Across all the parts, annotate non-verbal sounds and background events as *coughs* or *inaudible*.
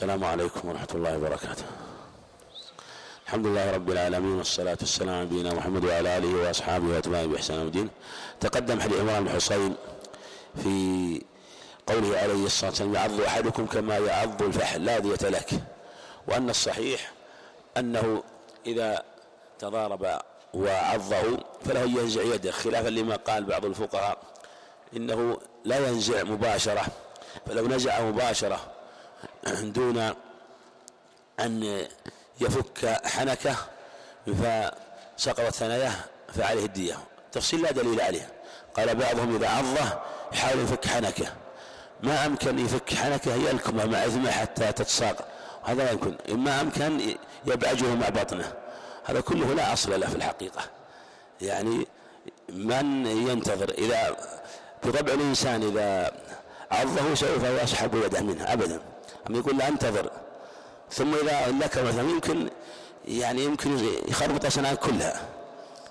السلام عليكم ورحمة الله وبركاته. الحمد لله رب العالمين والصلاة والسلام على نبينا محمد وعلى آله وأصحابه وأتباعه بإحسان الدين. تقدم حديث عمران بن حصين في قوله عليه الصلاة والسلام يعض أحدكم كما يعض الفحل. لا دية لك. وأن الصحيح أنه إذا تضارب وعضه فله ينزع يده خلافا لما قال بعض الفقهاء إنه لا ينزع مباشرة فلو نزع مباشرة *clears throat* دون أن يفك حنكه فسقطت ثناياه فعليه الدية. تفصيل لا دليل عليه. قال بعضهم إذا عضه يحاول يفك حنكه. ما أمكن يفك حنكه يلكمه مع إثمه حتى تتساق. هذا لا يمكن. إما أمكن يبعجه مع بطنه. هذا كله لا أصل له في الحقيقة. يعني من ينتظر إذا بطبع الإنسان إذا عضه سوف يسحب يده منه أبدا. يقول له انتظر. ثم إذا لك مثلا يمكن يعني يمكن يخربط أسنان كلها.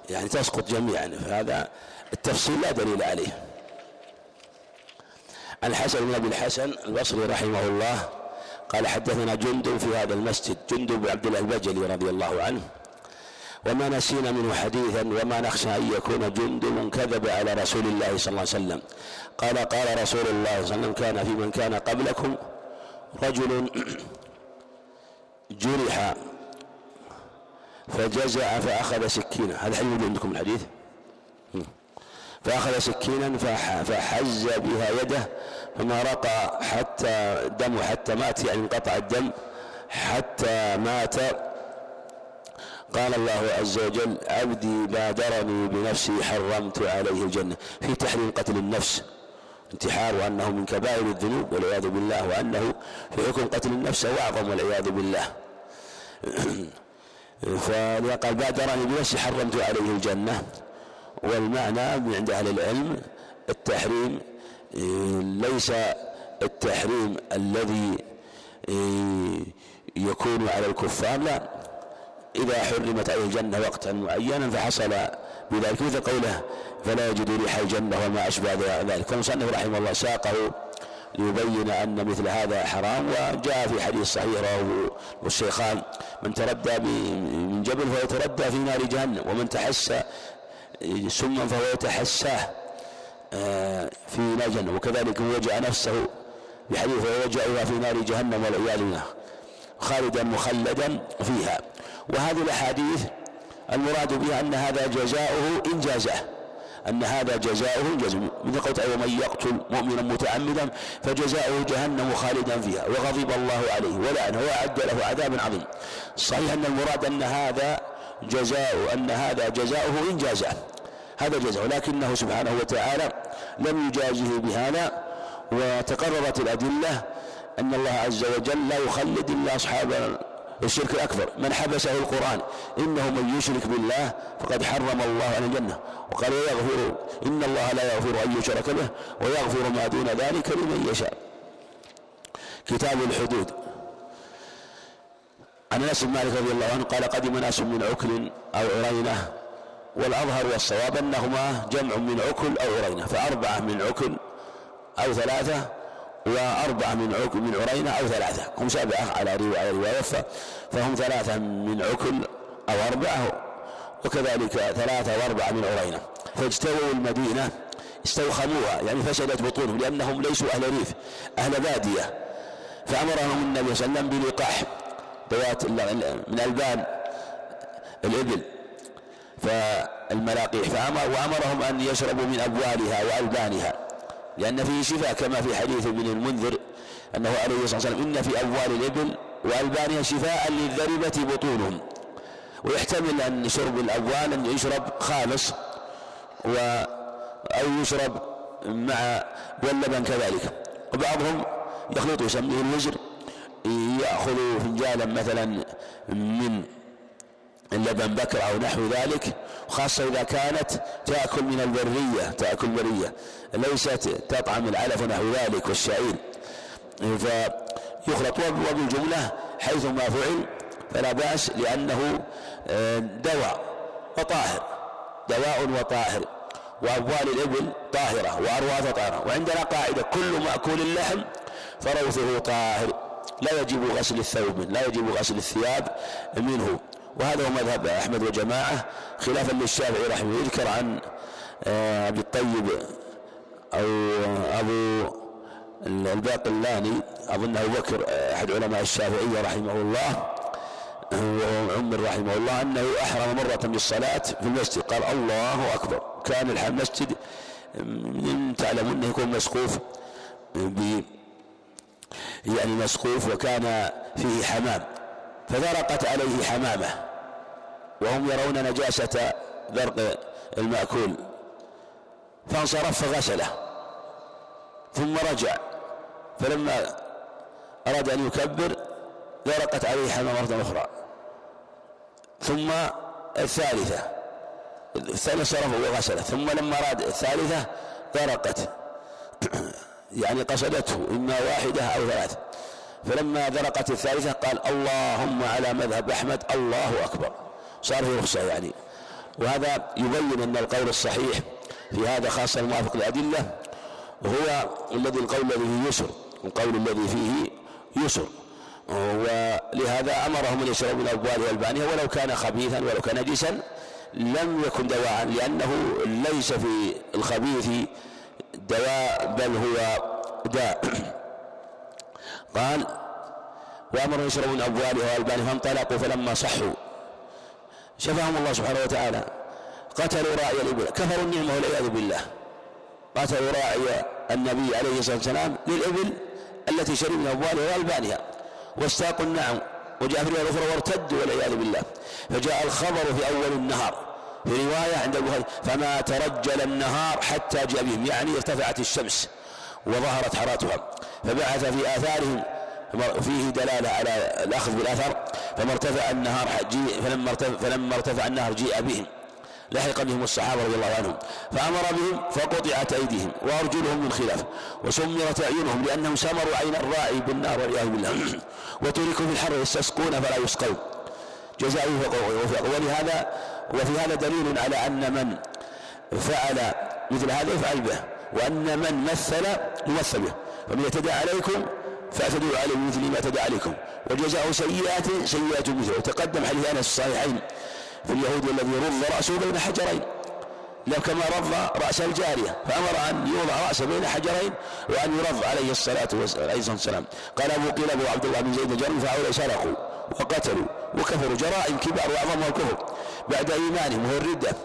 يعني تسقط جميعا. فهذا التفصيل لا دليل عليه. الحسن بن أبي الحسن البصري رحمه الله قال حدثنا جند في هذا المسجد جند بن عبد الله البجلي رضي الله عنه. وما نسينا منه حديثا وما نخشى أن يكون جند كذب على رسول الله صلى الله عليه وسلم. قال قال رسول الله صلى الله عليه وسلم كان في من كان قبلكم رجل جرح فجزع فأخذ سكينة هذا حديث عندكم الحديث. فأخذ سكينا فحز بها يده فما رقى حتى دم حتى مات يعني انقطع الدم حتى مات. قال الله عز وجل عبدي بادرني بنفسي حرمت عليه الجنة. في تحريم قتل النفس. انتحار وأنه من كبائر الذنوب والعياذ بالله وأنه في حكم قتل النفس هو أعظم والعياذ بالله. فقال بادرني بنفسي حرمت عليه الجنة والمعنى عند أهل العلم التحريم *clears throat* ليس التحريم الذي *clears throat* يكون على الكفار لا. إذا حرمت عليه الجنة وقتا معينا فحصل بذلك مثل قوله فلا يجد ريح الجنة وما أشبه ذلك. فالمصنف رحمه الله ساقه ليبين أن مثل هذا حرام وجاء في حديث صحيح رواه الشيخان من تردى من جبل فهو يتردى في نار جهنم ومن تحسى سما فهو يتحساه آه، في نار جهنم. وكذلك وجع نفسه بحديث وجعها في نار جهنم والعياذ بالله. خالدا مخلدا فيها. وهذه الأحاديث المراد بها أن هذا جزاؤه إن جازه أن هذا جزاؤه جزم من قول تعالى ومن يقتل مؤمنا متعمدا فجزاؤه جهنم خالدا فيها. وغضب الله عليه ولعنه وأعد له عذابا عظيم. صحيح أن المراد أن هذا جزاء أن هذا جزاؤه إن جازه هذا جزاء لكنه سبحانه وتعالى لم يجازه بهذا. وتقررت الأدلة أن الله عز وجل لا يخلد إلا أصحاب الشرك الأكبر. من حبسه القرآن. إنه من يشرك بالله فقد حرم الله على الجنة. وقال ويغفر إن الله لا يغفر أن يشرك به ويغفر ما دون ذلك لمن يشاء. كتاب الحدود. عن أنس بن مالك رضي الله عنه قال قدم ناس من عكل أو عرينة. والأظهر والصواب أنهما جمع من عكل أو عرينة. فأربعة من عكل أو ثلاثة وأربعة من عكل من عرينة أو ثلاثة. هم سبعة على رواية فهم ثلاثة من عكل أو أربعة. وكذلك ثلاثة وأربعة من عرينة. فاجتووا المدينة استوخموها. يعني فسدت بطونهم لأنهم ليسوا أهل ريف أهل بادية. فأمرهم النبي صلى الله عليه وسلم بلقاح ذوات من ألبان الإبل فالملاقيح فأمر وأمرهم أن يشربوا من أبوالها وألبانها. لأن فيه شفاء كما في حديث ابن المنذر أنه عليه الصلاة والسلام إن في أبوال الإبل وألبانها شفاء للذربة بطونهم. ويحتمل أن شرب الأبوال أن يشرب خالص و أو يشرب مع واللبن كذلك. وبعضهم يخلط يسميه الوزر يأخذ فنجالا مثلا من اللبن بكر أو نحو ذلك خاصة إذا كانت تأكل من البرية تأكل برية ليست تطعم العلف ونحو ذلك والشعير. فيخلط وبالجملة حيث ما فعل فلا بأس لأنه آه، دواء وطاهر. دواء وطاهر. وأبوال الإبل طاهرة وأرواث طاهرة. وعندنا قاعدة كل مأكول اللحم فروثه طاهر. لا يجب غسل الثوب لا يجب غسل الثياب منه. وهذا هو مذهب أحمد وجماعة خلافا للشافعي رحمه يذكر عن آه، أبي الطيب أو أبو الباقلاني أظن أبو بكر أحد علماء الشافعية رحمه الله وعمر رحمه الله أنه أحرم مرة بالصلاة في المسجد. قال الله أكبر. كان المسجد تعلمون أنه يكون مسقوف ب يعني مسقوف وكان فيه حمام. فذرقت عليه حمامة وهم يرون نجاسة ذرق المأكول. فانصرف فغسله ثم رجع. فلما أراد أن يكبر ذرقت عليه حمامة مرة أخرى. ثم الثالثة الثانية صرف وغسله. ثم لما أراد الثالثة ذرقت *clears throat* يعني قصدته إما واحدة أو ثلاث فلما ذرقت الثالثة قال اللهم على مذهب أحمد الله أكبر. صار في رخصة يعني. وهذا يبين أن القول الصحيح في هذا خاصة الموافق للأدلة هو الذي القول الذي فيه يسر القول الذي فيه يسر. ولهذا أمرهم أن يشربوا من أبوال والبانية ولو كان خبيثا ولو كان نجسا لم يكن دواء لأنه ليس في الخبيث دواء بل هو داء. قال وأمرهم يشربوا من أبوالها والبانية فانطلقوا فلما صحوا. شفاهم الله سبحانه وتعالى. قتلوا راعي الإبل. كفروا النعمة والعياذ بالله. قتلوا راعي النبي عليه الصلاة والسلام للإبل التي شربوا من أبوالها وألبانها. واستاقوا النعم. وجاء في الرواية الأخرى وارتدوا والعياذ بالله. فجاء الخبر في أول النهار. في رواية عند البخاري فما ترجل النهار حتى جاء بهم. يعني ارتفعت الشمس. وظهرت حرارتها فبعث في آثارهم فيه دلالة على الأخذ بالأثر فما ارتفع النهار جيء فلما ارتفع, فلما ارتفع النهر جيء بهم. لحق بهم الصحابة رضي الله عنهم. فأمر بهم فقطعت أيديهم وأرجلهم من خلاف وسمرت أعينهم لأنهم سمروا عين الراعي بالنار والعياذ بالله. *clears throat* وتركوا في الحر يستسقون فلا يسقون. جزاؤه ولهذا وفي هذا دليل على أن من فعل مثل هذا يفعل به وأن من مثل يمثل به ومن اعتدى عليكم فاعتدوا عليه بمثل ما اعتدى عليكم. وجزاء سيئات سيئات مثله وتقدم حديث أنس الصحيحين. في اليهود الذي رض رأسه بين حجرين. لو كما رض رأس الجارية. فأمر أن يوضع رأسه بين حجرين وأن يرض عليه الصلاة والسلام. قال أبو قيل أبو عبد الله بن زيد الجرمي فهؤلاء سرقوا وقتلوا وكفروا. جرائم كبار واعظمها الكفر. بعد إيمانهم وهو الرده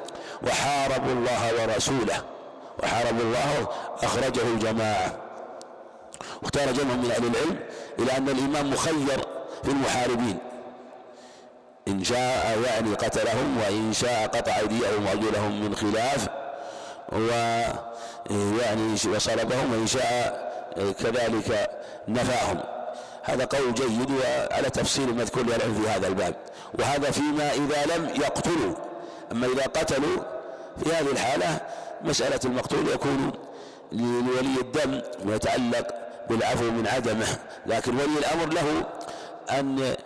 وحاربوا الله ورسوله. وحاربوا الله أخرجه الجماعة. واختار جمع من أهل العلم إلى أن الإمام مخير في المحاربين إن شاء يعني قتلهم وإن شاء قطع أيديهم وأرجلهم من خلاف ويعني وصلبهم وإن شاء كذلك نفاهم. هذا قول جيد وعلى تفصيل مذكور للعلم في هذا الباب. وهذا فيما إذا لم يقتلوا أما إذا قتلوا في هذه الحالة مسألة المقتول يكون لولي الدم ويتعلق بالعفو من عدمه. لكن ولي الأمر له أن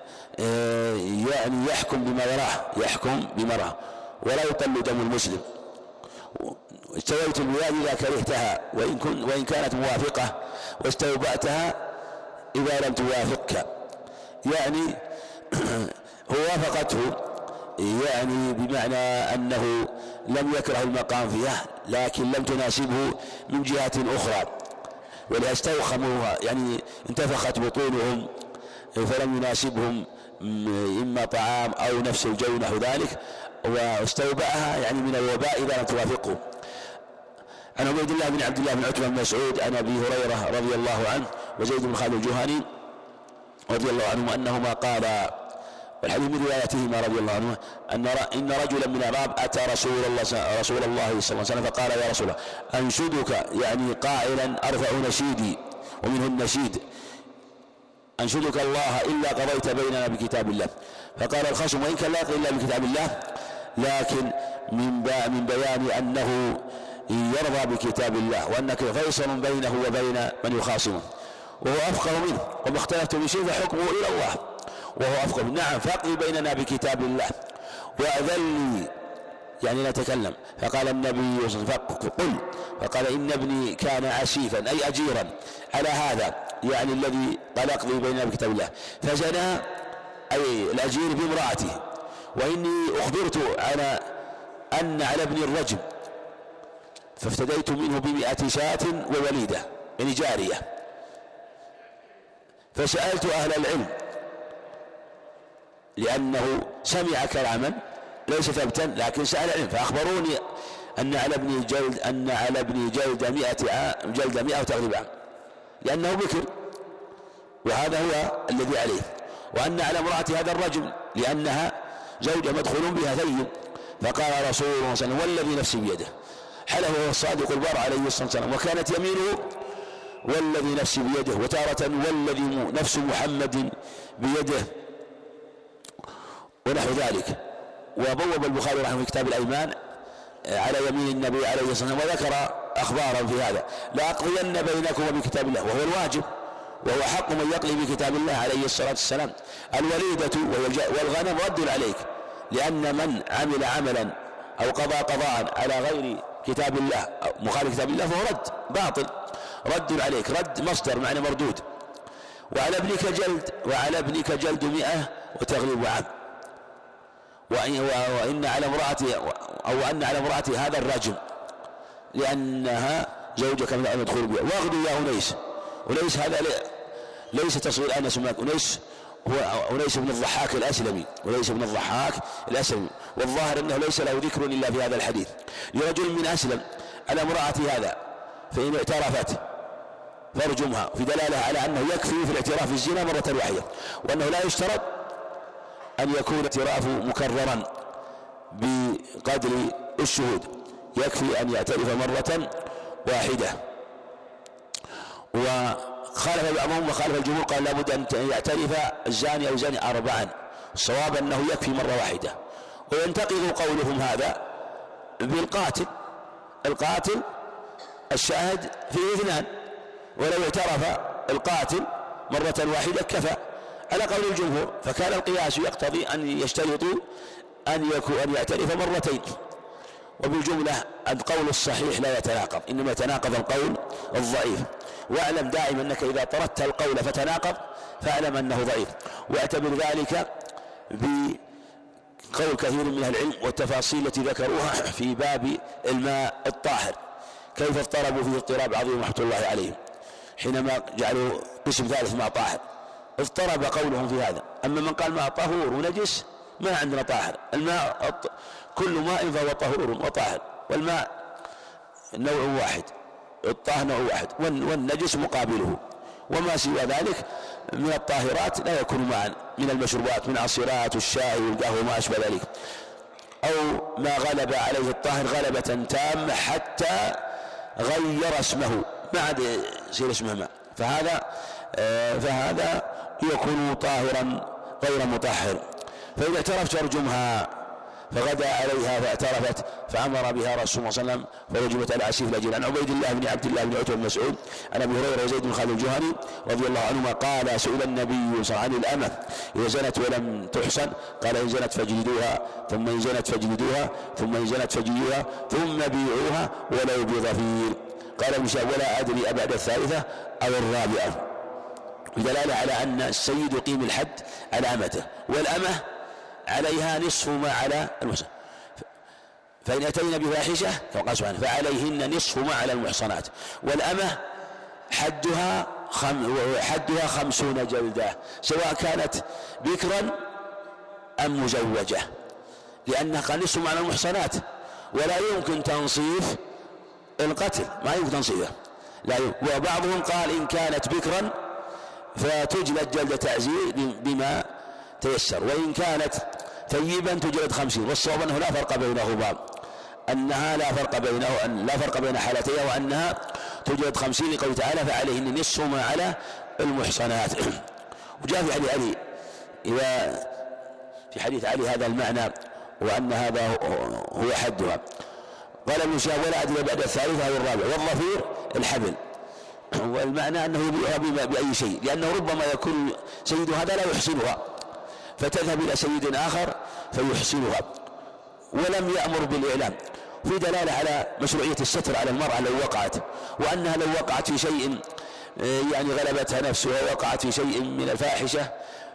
آه، يعني يحكم بما يراه يحكم بما يراه ولا يقل دم المسلم. استويت البلاد إذا كرهتها وإن, كن وإن كانت موافقة واستوبأتها إذا لم توافقك. يعني *coughs* هو وافقته يعني بمعنى أنه لم يكره المقام فيها لكن لم تناسبه من جهة أخرى. ولهذا استوخموها يعني انتفخت بطونهم فلم يناسبهم إما طعام أو نفس الجو نحو ذلك واستوبعها يعني من الوباء إذا لم توافقه. عن عبيد الله بن عبد الله بن عتبة بن مسعود عن أبي هريرة رضي الله عنه وزيد بن خالد الجهني رضي الله عنهما أنهما قال والحديث من روايتهما رضي الله عنهما أن إن رجلا من الأعراب أتى رسول الله رسول الله صلى الله عليه وسلم فقال يا رسول الله أنشدك يعني قائلا أرفع نشيدي ومنه النشيد أنشدك الله إلا قضيت بيننا بكتاب الله. فقال الخصم وإن كان لا إلا بكتاب الله لكن من من بيان أنه يرضى بكتاب الله وأنك فيصل بينه وبين من يخاصمه. وهو أفقه منه وما اختلفت بشيء فحكمه إلى الله. وهو أفقه. نعم فأقضي بيننا بكتاب الله. وأذل يعني نتكلم. فقال النبي صلى الله عليه وسلم فقل فقال إن ابني كان عسيفا أي أجيرا. على هذا؟ يعني الذي قال أقضي بيننا بكتاب الله. فزنى أي الأجير بامرأته. وإني أخبرت على أن على ابن الرجم. فافتديت منه بمئة شاة ووليدة يعني جارية. فسألت أهل العلم. لأنه سمع كلاما ليس ثبتا لكن سأل العلم فأخبروني أن على ابن جلد أن على ابن جلد مئة جلد مئة وتغريب عام لأنه بكر. وهذا هو الذي عليه. وأن على امرأة هذا الرجل لأنها زوجة مدخول بها ثيب. فقال رسول الله صلى الله عليه وسلم والذي نفسي بيده. حلف هو الصادق البر عليه الصلاة والسلام. وكانت يمينه والذي نفسي بيده. وتارة والذي نفس محمد بيده. ونحو ذلك. وبوب البخاري رحمه في كتاب الأيمان على يمين النبي عليه الصلاة والسلام وذكر أخبارا في هذا. لأقضين بينكم وبكتاب الله وهو الواجب وهو حق من يقضي بكتاب الله عليه الصلاة والسلام. الوليدة والغنم رد عليك لأن من عمل عملا أو قضى قضاء على غير كتاب الله أو مخالف كتاب الله فهو رد باطل رد عليك رد مصدر معنى مردود. وعلى ابنك جلد وعلى ابنك جلد مئة وتغليب عام. وإن على امرأتي أو أن على امرأتي هذا الرجم لأنها زوجك من المدخول بها واغدو يا أنيس. أنيس هذا ليس تصوير أنس مالك أنيس هو أنيس بن الضحاك الأسلمي. وليس بن الضحاك الأسلمي. والظاهر أنه ليس له ذكر إلا في هذا الحديث. لرجل من أسلم على امرأة هذا فإن اعترفت فأرجمها. في دلالة على أنه يكفي في الاعتراف بالزنا مرة واحدة. وأنه لا يشترط أن يكون الاعتراف مكررا بقدر الشهود. يكفي أن يعترف مرة واحدة. وخالف بعضهم وخالف الجمهور قال لابد أن يعترف الزاني أو الزاني أربعا. الصواب أنه يكفي مرة واحدة. وينتقض قولهم هذا بالقاتل. القاتل الشاهد فيه اثنان. ولو اعترف القاتل مرة واحدة كفى. على قول الجمهور فكان القياس يقتضي أن يشترطوا أن أن يعترف مرتين. وبالجملة القول الصحيح لا يتناقض إنما يتناقض القول الضعيف. واعلم دائما أنك إذا طردت القول فتناقض فاعلم أنه ضعيف. واعتبر ذلك بقول كثير من العلم والتفاصيل التي ذكروها في باب الماء الطاهر. كيف اضطربوا فيه اضطراب عظيم رحمة الله عليهم؟ حينما جعلوا قسم ثالث ماء طاهر. اضطرب قولهم في هذا. أما من قال ماء طهور ونجس ما عندنا طاهر. الماء كل ماء فهو طهور وطاهر. والماء نوع واحد. الطاهر نوع واحد. والنجس مقابله. وما سوى ذلك من الطاهرات لا يكون معا. من المشروبات من عصيرات والشاي والقهوة وما أشبه ذلك. أو ما غلب عليه الطاهر غلبة تامة حتى غير اسمه. ما عاد يصير اسمه ماء. فهذا آه، فهذا يكون طاهرا غير مطهر. فإذا اعترفت أرجمها فغدا عليها فاعترفت فأمر بها رسول الله صلى الله عليه وسلم فرجمت على عسيف الاجل عن عبيد الله بن عبد الله بن عتبة بن مسعود عن أبي هريرة وزيد بن خالد الجهني رضي الله عنهما قال سئل النبي صلى الله عليه وسلم عن الأمة. إذا زنت ولم تحصن قال إن زنت فاجلدوها ثم إن زنت فاجلدوها ثم إن زنت فاجلدوها ثم بيعوها ولو بظفير قال ابن ولا أدري أبعد الثالثة أو الرابعة. بدلالة على أن السيد يقيم الحد على أمته والأمة عليها نصف ما على المحصن فإن أتينا بفاحشة كما قال سبحانه فعليهن نصف ما على المحصنات. والأمة حدها خم حدها خمسون جلدة سواء كانت بكرا أم مزوجة لأنها قال نصف ما على المحصنات. ولا يمكن تنصيف القتل ما يمكن تنصيفه. لا يمكن. وبعضهم قال إن كانت بكرا فتجلد جلد تعزير بما تيسر. وإن كانت ثيبا تجلد خمسين. والصواب أنه لا فرق بينهما أنها لا فرق بينه أن لا فرق بين حالتيها وأنها تجلد خمسين لقوله تعالى فعليهن نصف ما على المحصنات. *clears throat* وجاء في حديث علي. إذا في حديث علي هذا المعنى وأن هذا هو حدها. قال ابن شهاب ولا أدري بعد الثالثة أو الرابع. والظفير الحبل. والمعنى أنه يبيعها بأي شيء لأنه ربما يكون سيد هذا لا يحسنها فتذهب إلى سيد آخر فيحسنها ولم يأمر بالإعلام في دلالة على مشروعية الستر على المرأة لو وقعت وأنها لو وقعت في شيء يعني غلبتها نفسها ووقعت في شيء من الفاحشة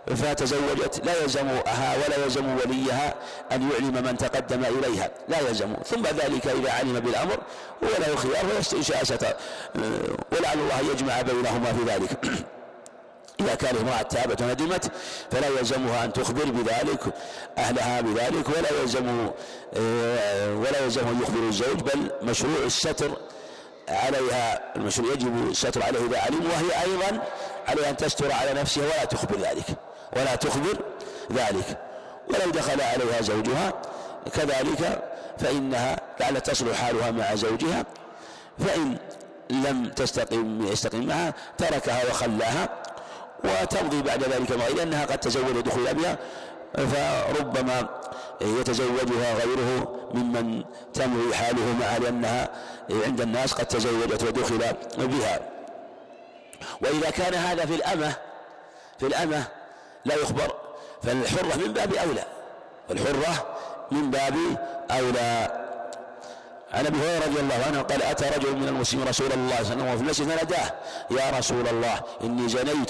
فتزوجت لا يلزمها ولا يلزم وليها أن يعلم من تقدم إليها لا يلزم. ثم ذلك إذا علم بالأمر وله خيار فيستنشاء ولعل الله يجمع بينهما في ذلك. إذا كانت امرأة تابت وندمت فلا يلزمها أن تخبر بذلك أهلها بذلك ولا يلزم ولا يلزم أن يخبر الزوج بل مشروع الستر عليها المشروع يجب الستر عليه إذا علم وهي أيضا عليها أن تستر على نفسها ولا تخبر ذلك. ولا تخبر ذلك. ولو دخل عليها زوجها كذلك فإنها لعل تصلح حالها مع زوجها فإن لم تستقم يستقيم معها تركها وخلاها وتمضي بعد ذلك لأنها قد تزوج دخول بها فربما يتزوجها غيره ممن تمضي حاله معها لأنها عند الناس قد تزوجت ودخل بها. وإذا كان هذا في الأمة في الأمة لا يخبر. فالحرة من باب أولى. الحرة من باب أولى. عن أبي هريرة رضي الله عنه قال أتى رجل من المسلمين رسول الله صلى الله عليه وسلم وفي المسجد فناداه. يا رسول الله إني زنيت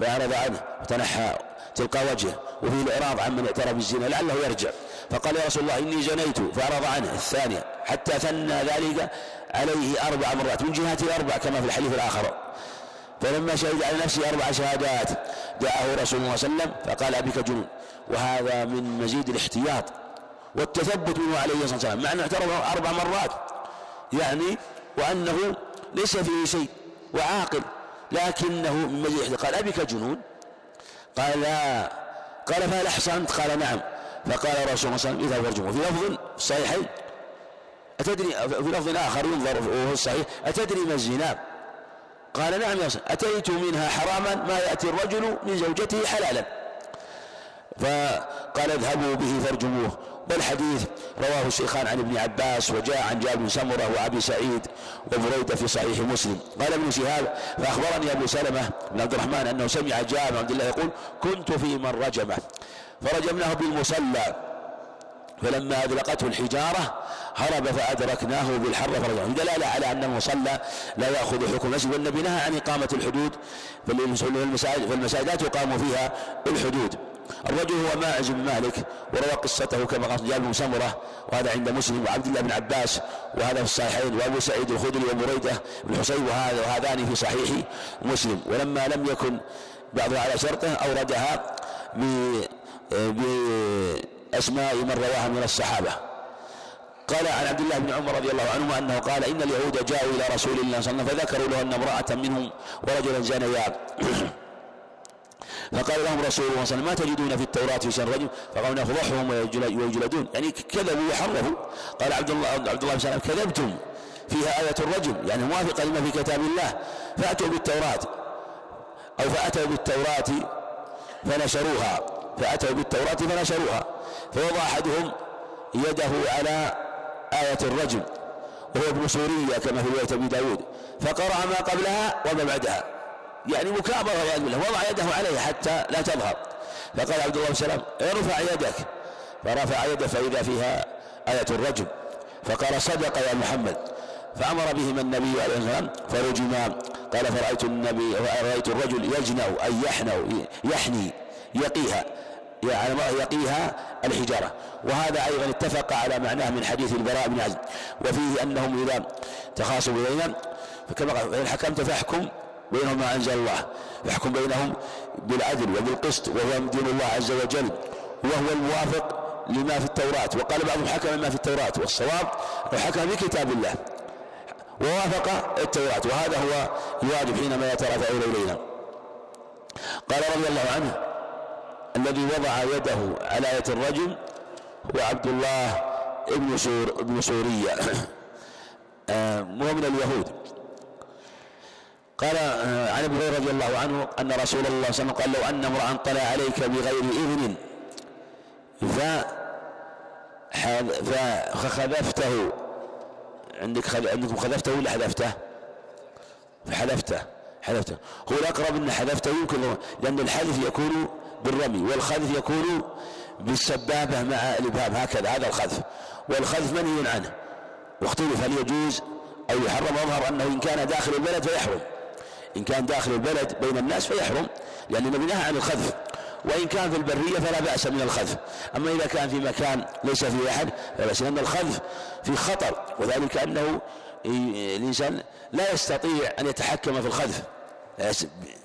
فأعرض عنه وتنحى تلقى وجهه وفيه الإعراض عن من اعترف بالزنا لعله يرجع. فقال يا رسول الله إني زنيت فأعرض عنه. الثانية حتى ثنى ذلك عليه أربع مرات من جهة الأربع كما في الحديث الآخر. فلما شهد على نفسه أربع شهادات دعاه رسول الله صلى الله عليه وسلم فقال ابك جنون وهذا من مزيد الاحتياط والتثبت منه عليه الصلاه والسلام مع أنه اعترف أربع مرات. يعني وأنه ليس فيه شيء وعاقل لكنه من مزيد قال ابك جنون؟ قال لا. قال فهل احصنت قال نعم. فقال رسول الله صلى الله عليه وسلم إذا فرجمه في لفظ صحيحين. أتدري في لفظ آخر ينظر وهو الصحيح أتدري ما الزنا؟ قال نعم يا أتيت منها حراما ما يأتي الرجل من زوجته حلالا. فقال اذهبوا به فارجموه. والحديث رواه الشيخان عن ابن عباس وجاء عن جابر بن سمرة وأبي سعيد وبريدة في صحيح مسلم. قال ابن شهاب فأخبرني أبو سلمة بن عبد الرحمن أنه سمع جابر بن عبد الله يقول كنت في من رجمه. فرجمناه بالمصلى. فلما أذلقته الحجارة هرب فأدركناه بالحر فرجعه دلالة على أن المصلى لا يأخذ حكم المسجد. والنبي نهى عن إقامة الحدود فالمساجد لا تقام فيها الحدود. الرجل هو ماعز بن مالك وروى قصته كما قال جابر بن سمره وهذا عند مسلم وعبد الله بن عباس وهذا في الصحيحين وأبو سعيد الخدري وبريده بن حصين وهذا وهذان في صحيح مسلم. ولما لم يكن بعضها على شرطه أوردها باسماء من رواها من الصحابة. قال عن عبد الله بن عمر رضي الله عنهما أنه قال إن اليهود جاءوا إلى رسول الله صلى الله عليه وسلم فذكروا له أن امرأة منهم ورجلا زانيا فقال لهم رسول الله صلى الله عليه وسلم ما تجدون في التوراة في شان الرجل فقالوا نفضحهم ويجلدون. يعني كذبوا وحرفوا قال عبد الله عبد الله بن سلام كذبتم فيها آية الرجم يعني موافقة لما في كتاب الله. فأتوا بالتوراة. أو فأتوا بالتوراة فنشروها. فأتوا بالتوراة فنشروها. فوضع أحدهم يده على آية الرجم وهو ابن سورية كما في رواية أبي داود. فقرأ ما قبلها وما بعدها. يعني مكابرة والعياذ بالله وضع يده عليه حتى لا تظهر. فقال عبد الله بن سلام ارفع يدك. فرفع يده فإذا فيها آية الرجم. فقال صدق يا محمد. فأمر بهما النبي عليه الصلاة والسلام فرجما. قال فرأيت النبي رأيت الرجل يجنأ أي يحنو يحني يقيها. يعني يقيها الحجارة. وهذا أيضا اتفق على معناه من حديث البراء بن عزم وفيه أنهم إذا تخاصموا بينهم فكما قال فإن حكمت فاحكم بينهم ما أنزل الله يحكم بينهم بالعدل وبالقسط وهو دين الله عز وجل وهو الموافق لما في التوراة. وقال بعضهم حكم ما في التوراة. والصواب حكم بكتاب الله ووافق التوراة. وهذا هو الواجب حينما يترافع إلينا. قال رضي الله عنه الذي وضع يده على آية الرجل هو عبد الله ابن سور ابن سورية *clears throat* آه، وهو من اليهود قال آه، عن ابي هريرة رضي الله عنه أن رسول الله صلى الله عليه وسلم قال لو أن امرأ طلع عليك بغير إذن فخذفته عندك. عندكم خذفته ولا حذفته؟ فحذفته حذفته هو الأقرب إن حذفته يمكن لأن الحذف يكون بالرمي والخذف يكون بالسبابة مع الإبهام هكذا هذا الخذف. والخذف منهي عنه؟ واختلف هل يجوز أو يحرم؟ يظهر أنه إن كان داخل البلد فيحرم. إن كان داخل البلد بين الناس فيحرم لأن النبي نهى عن الخذف. وإن كان في البرية فلا بأس من الخذف. أما إذا كان في مكان ليس فيه أحد فلا بأس لأن الخذف في خطر. وذلك أنه الإنسان لا يستطيع أن يتحكم في الخذف.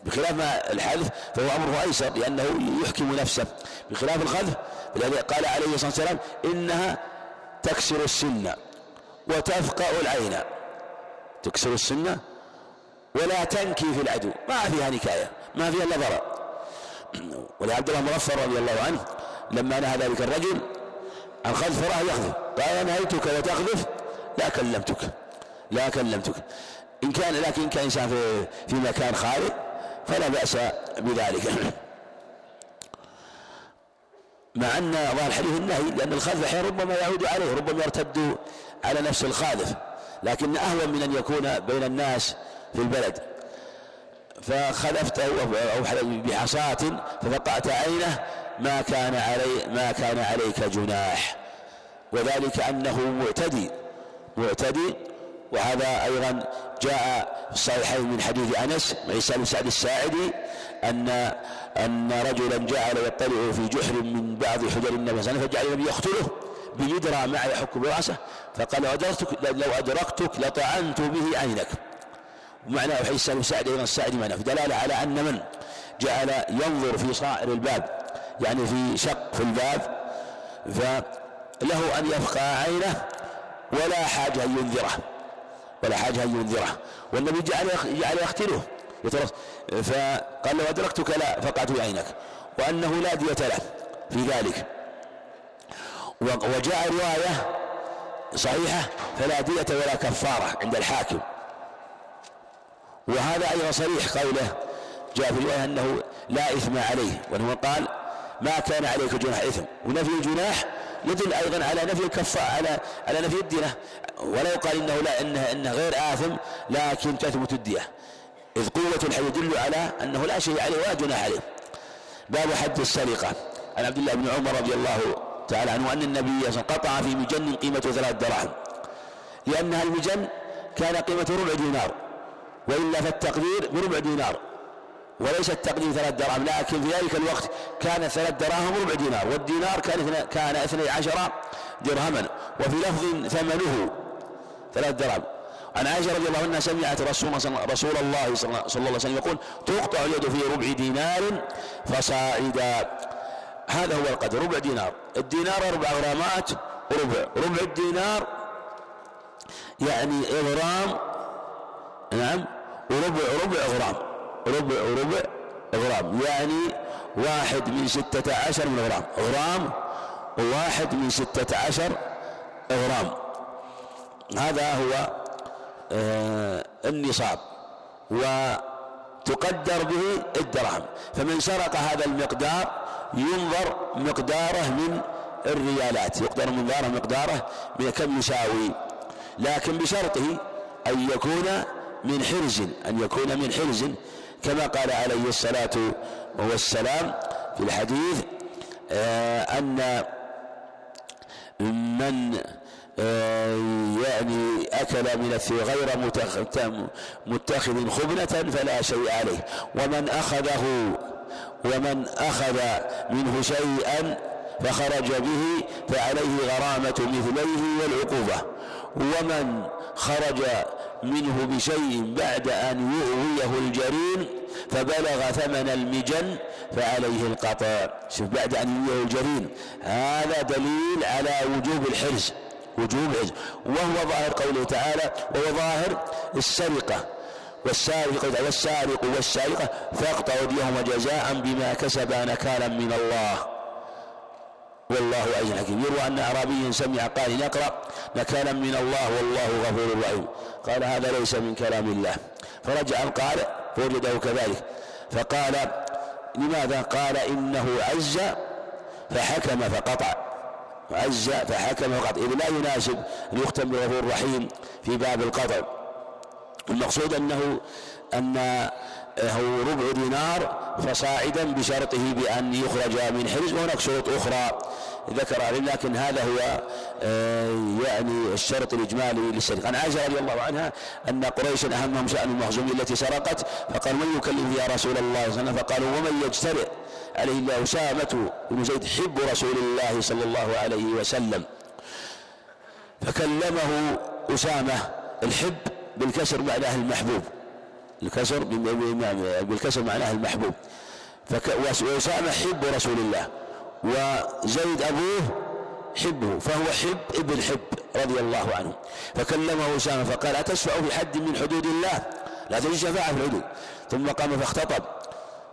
بخلاف ما الحذف فهو أمره أيسر لأنه يحكم نفسه. بخلاف الخذف قال عليه الصلاة والسلام إنها تكسر السن وتفقأ العين. تكسر السنة ولا تنكي في العدو. ما فيها نكاية ما فيها إلا ضرر. *clears throat* ولعبد الله مغفر رضي الله عنه لما نهى ذلك الرجل عن خذف فراه يخذف. قال نهيتك وتخذف لا كلمتك لا كلمتك. إن كان لكن كان إنسان في, في مكان خالي فلا بأس بذلك. *clears throat* مع أن ظاهر الحديث النهي لأن الخذف أحيانا ربما يعود عليه ربما يرتد على نفس الخاذف لكن أهون من أن يكون بين الناس في البلد. فخلفته أو بحصاة ففقعت عينه ما كان علي ما كان عليك جناح. وذلك أنه معتدي معتدي وهذا أيضا جاء في الصحيحين من حديث أنس عيسى بن سعد الساعدي أن أن رجلا جعل يطلع في جحر من بعض حجر النبي صلى الله عليه وسلم فجعل النبي يقتله بيدرى معه يحك برأسه فقال لو أدركتك لو أدركتك لطعنت به عينك. ومعنى حديث بن سعد أيضا الساعدي معناه. في دلالة على أن من؟ جعل ينظر في صائر الباب يعني في شق في الباب فله أن يفقع عينه ولا حاجة أن ينذره. ولا حاجة أن ينذره والنبي جعل جعل يقتله فقال لو أدركتك لا فقعت عينك وأنه لا دية له في ذلك. وجاء رواية صحيحة فلا دية ولا كفارة عند الحاكم. وهذا أيضا صريح قوله جاء في رواية أنه لا إثم عليه. وأنه قال ما كان عليك جناح إثم. ونفي الجناح يدل أيضا على نفي الكفاء على على نفي الدية ولا يقال إنه لا إنه, إنه غير آثم لكن تثبت الدية. إذ قوة الحي يدل على أنه لا شيء عليه ولا جناح عليه. باب حد السرقة. عن عبد الله بن عمر رضي الله تعالى عنه أن النبي قطع في مجن قيمته ثلاث دراهم. لأنها المجن كان قيمته ربع دينار. وإلا فالتقدير بربع دينار. وليس التقدير ثلاث دراهم لكن في ذلك الوقت كان ثلاث دراهم ربع دينار والدينار كان كان اثني عشر درهما وفي لفظ ثمنه ثلاث دراهم. عن عائشة رضي الله عنها سمعت رسول, رسول الله صلى الله عليه وسلم يقول تقطع اليد في ربع دينار فصاعدا هذا هو القدر ربع دينار. الدينار أربع غرامات ربع. ربع الدينار يعني غرام نعم وربع ربع غرام. ربع ربع غرام. يعني واحد من ستة عشر من غرام. غرام وواحد من ستة عشر غرام. هذا هو آه النصاب. وتقدر به الدرهم. فمن سرق هذا المقدار ينظر مقداره من الريالات. يقدر من مقداره من كم يساوي. لكن بشرطه أن يكون من حرز أن يكون من حرز كما قال عليه الصلاة والسلام في الحديث آه، أن من آه، يعني أكل من غير متخذ خبنة فلا شيء عليه. ومن أخذه ومن أخذ منه شيئا فخرج به فعليه غرامة مثليه والعقوبة. ومن خرج منه بشيء بعد أن يؤويه الجرين فبلغ ثمن المجن فعليه القطع شوف بعد أن يؤويه الجرين هذا دليل على وجوب الحرز وجوب الحرز. وهو ظاهر قوله تعالى وهو ظاهر السرقة. والسارق والسارق والسارقة فاقطعوا أيديهما جزاء بما كسبا نكالا من الله. والله عزيز حكيم. يروى أن أعرابيا سمع قال نقرأ نكالا من الله والله غفور رحيم. قال هذا ليس من كلام الله. فرجع القارئ فوجده كذلك. فقال لماذا قال إنه عز فحكم فقطع؟ عز فحكم فقطع. إذ لا يناسب أن يختم بغفور رحيم في باب القطع. المقصود أنه أن هو ربع دينار فصاعدا بشرطه بأن يخرج من حرز وهناك شروط أخرى ذكر لكن هذا هو آه، يعني الشرط الإجمالي للسرقة عن عائشة رضي الله عنها أن قريشا أهمهم شأن المخزومية التي سرقت فقال من يكلم يا رسول الله صلى الله عليه وسلم؟ فقالوا ومن يجترئ؟ عليه الله أسامة بن زيد حب رسول الله صلى الله عليه وسلم. فكلمه أسامة الحب بالكسر معناه المحبوب. الكسر بالكسر معناه المحبوب. وأسامة حب رسول الله وزيد أبوه حبه فهو حب ابن حب رضي الله عنه. فكلمه أسامة فقال أتشفع في حد من حدود الله؟ لا تجد شفاعة في الحدود. ثم قام فاختطب.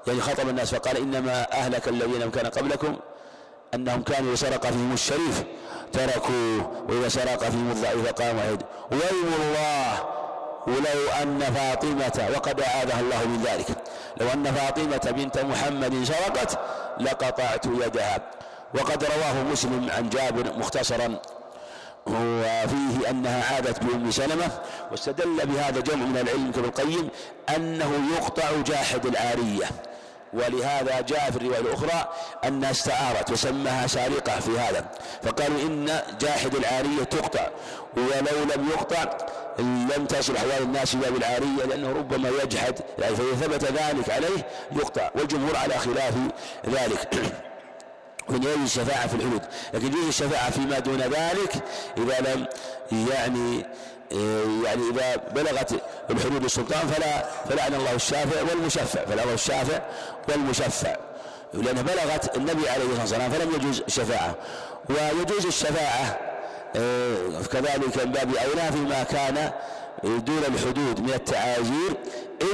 يعني خطب الناس فقال إنما أهلك الذين كان قبلكم أنهم كانوا سرق فيهم الشريف تركوا وإذا سرق فيهم الضعيف قام وعيد. ويم الله! ولو أن فاطمة وقد أعاذها الله من ذلك. لو أن فاطمة بنت محمد سرقت لقطعت يدها. وقد رواه مسلم عن جابر مختصرا. وفيه أنها عادت بأم سلمة واستدل بهذا جمع من العلم كابن القيم أنه يقطع جاحد العارية ولهذا جاء في الرواية الأخرى أنها استعارت وسماها سارقة في هذا. فقالوا إن جاحد العارية تقطع ولو لم يقطع لم تصل أحوال الناس إلى بالعارية لأنه ربما يجحد يعني فإذا ثبت ذلك عليه يقطع والجمهور على خلاف ذلك. *clears throat* من يجوز الشفاعة في الحدود. لكن يجوز الشفاعة فيما دون ذلك إذا لم يعني يعني إذا بلغت الحدود السلطان فلا فلعن الله الشافع والمشفع فلعن الله الشافع والمشفع. لأنها بلغت النبي عليه الصلاة والسلام فلم يجوز الشفاعة ويجوز الشفاعة آه، كذلك من باب أولى فيما كان دون الحدود من التعازير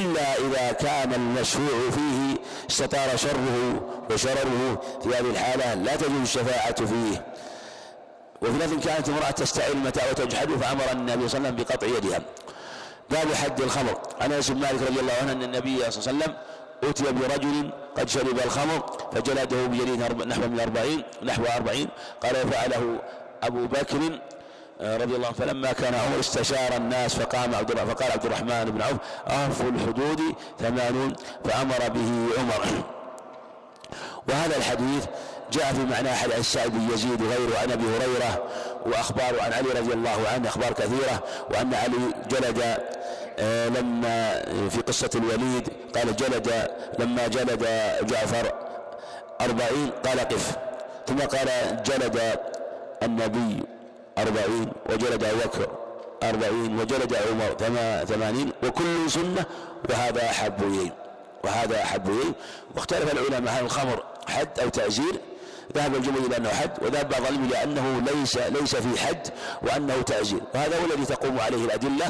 إلا إذا كان المشفوع فيه استطار شره وشرره في هذه الحالة لا تجوز الشفاعة فيه. وفي لفظ كانت امرأة تستعير المتاع وتجحد فأمر النبي صلى الله عليه وسلم بقطع يدها. باب حد الخمر. عن أنس بن مالك رضي الله عنه أن النبي صلى الله عليه وسلم أتي برجل قد شرب الخمر فجلده بجليد نحو من أربعين نحو أربعين. قال وفعله أبو بكر آه، رضي الله عنه فلما كان عمر استشار الناس فقام عبد فقال عبد الرحمن بن عوف أهف الحدود ثمانون. فأمر به عمر. وهذا الحديث جاء في معنى أحد السعد بن يزيد وغيره عن أبي هريرة وأخبار عن علي رضي الله عنه أخبار كثيرة وأن علي جلد آه، لما في قصة الوليد قال جلد لما جلد جعفر أربعين قال قف. ثم قال جلد النبي أربعين وجلد أبو بكر أربعين وجلد عمر ثمانين وكل سنة وهذا أحب إليه وهذا أحب إليه. واختلف العلماء هل الخمر حد أو تعزير ذهب الجمهور إلى أنه حد وذهب بعض العلم إلى أنه ليس ليس في حد وأنه تعزير وهذا هو الذي تقوم عليه الأدلة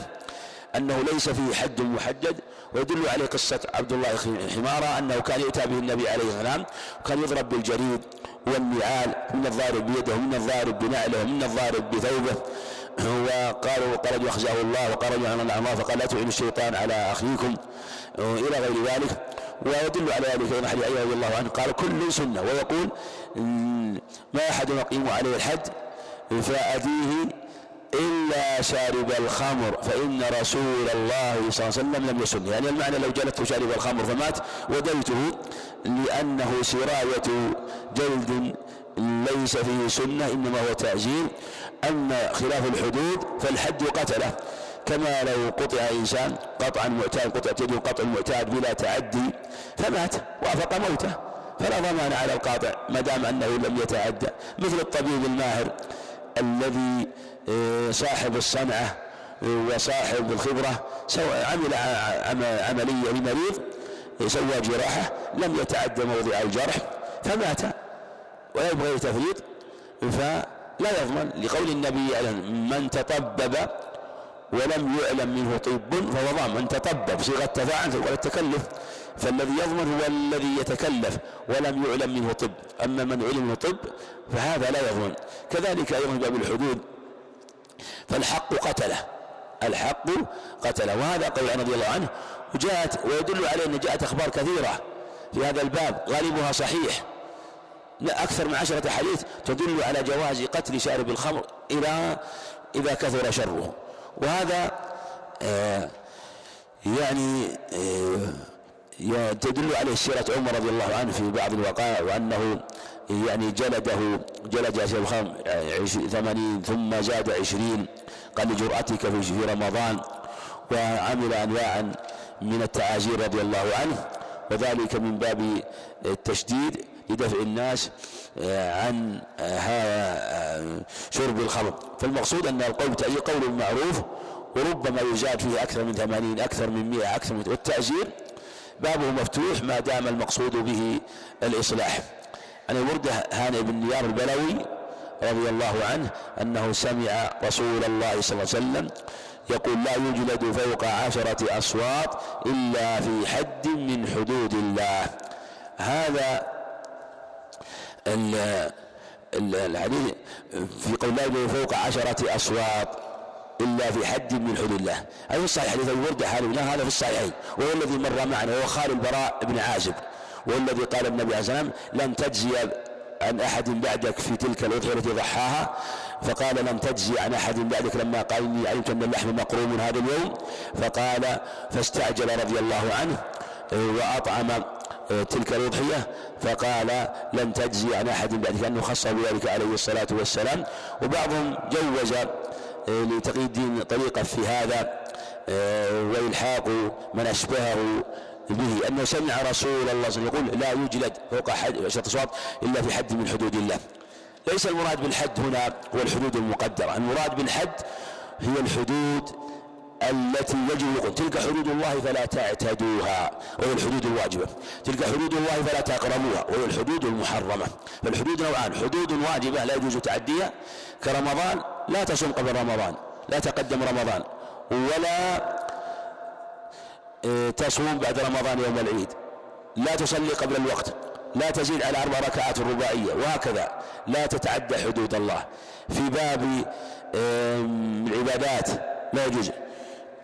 أنه ليس فيه حد محدد ويدل عليه قصة عبد الله حمارة أنه كان يؤتى به النبي عليه والسلام وكان يضرب بالجريد والنعال من الضارب بيده ومن الضارب بنعله ومن الضارب بثوبه. *clears throat* وقالوا قال يخزاه الله. وقال عن الله فقال لا تعينوا الشيطان على أخيكم. إلى غير ذلك. ويدل على ذلك أيضا حديث رضي الله عنه. قال كل سنة. ويقول ما أحد يقيم عليه الحد فأتيه إلا شارب الخمر فإن رسول الله صلى الله عليه وسلم لم يسن. يعني المعنى لو جلدت شارب الخمر فمات وديته لأنه سراية جلد ليس فيه سنة إنما هو تعزير أما خلاف الحدود فالحد قتله. كما لو قطع إنسان قطعا معتاد قطعت يده قطع معتاد بلا تعدي فمات وأفق موته. فلا ضمان على القاطع ما دام أنه لم يتعدى. مثل الطبيب الماهر الذي آه، صاحب الصنعة آه، وصاحب الخبرة عمل عملية لمريض سوى جراحة لم يتعدى موضع الجرح فمات. ويبغي تفريط فلا يضمن لقول النبي من تطبب ولم يعلم منه طب فهو ضامن من تطبب صيغة تفاعل ولا التكلف فالذي يضمن هو الذي يتكلف ولم يعلم منه طب. أما من علم منه طب فهذا لا يضمن. كذلك أيضا باب الحدود فالحق قتله. الحق قتله. وهذا قول رضي الله عنه وجاءت ويدل عليه أن جاءت أخبار كثيرة في هذا الباب. غالبها صحيح. أكثر من عشرة حديث تدل على جواز قتل شارب الخمر إلى إذا كثر شره. وهذا آه يعني آه تدل عليه سيرة عمر رضي الله عنه في بعض الوقائع وأنه يعني جلده جلد ثمانين ثم زاد عشرين قال لجرأتك في رمضان وعمل أنواعا من التعازير رضي الله عنه وذلك من باب التشديد. لدفع الناس آه، عن آه، شرب الخمر. فالمقصود أن القول بتأجير قول معروف وربما يزاد فيه أكثر من ثمانين أكثر من مئة أكثر من والتأجير بابه مفتوح ما دام المقصود به الإصلاح. عن الوردة هانئ بن نيار البلوي رضي الله عنه أنه سمع رسول الله صلى الله عليه وسلم يقول لا يجلد فوق عشرة أصوات إلا في حد من حدود الله. هذا الحديث في قول لا يجلد فوق عشرة أصوات إلا في حد من حدود الله. هذا الصحيح حديث أبي بردة هذا في الصحيحين. وهو الذي مر معنا وهو خال البراء بن عازب. والذي قال النبي عليه والسلام لن تجزي عن أحد بعدك في تلك الأضحية التي ضحاها. فقال لن تجزي عن أحد بعدك. لما قال إني علمت أن اللحم مقروم هذا اليوم. فقال فاستعجل رضي الله عنه وأطعم تلك الأضحية فقال لن تجزي عن أحد بعدك أنه خصه بذلك عليه الصلاة والسلام. وبعضهم جوز لتقي الدين طريقة في هذا وإلحاق من أشبهه به أنه سمع رسول الله صلى الله عليه وسلم يقول لا يجلد فوق عشرة أصوات إلا في حد من حدود الله. ليس المراد بالحد هنا هو الحدود المقدرة المراد بالحد هي الحدود التي يجب تلك حدود الله فلا تعتدوها وهي الحدود الواجبة. تلك حدود الله فلا تقربوها وهي الحدود المحرمة. فالحدود نوعان حدود واجبة لا يجوز تعديها كرمضان لا تصوم قبل رمضان لا تقدم رمضان ولا آه، تصوم بعد رمضان يوم العيد لا تصلي قبل الوقت لا تزيد على أربع ركعات رباعية وهكذا. لا تتعدى حدود الله. في باب العبادات لا يجوز.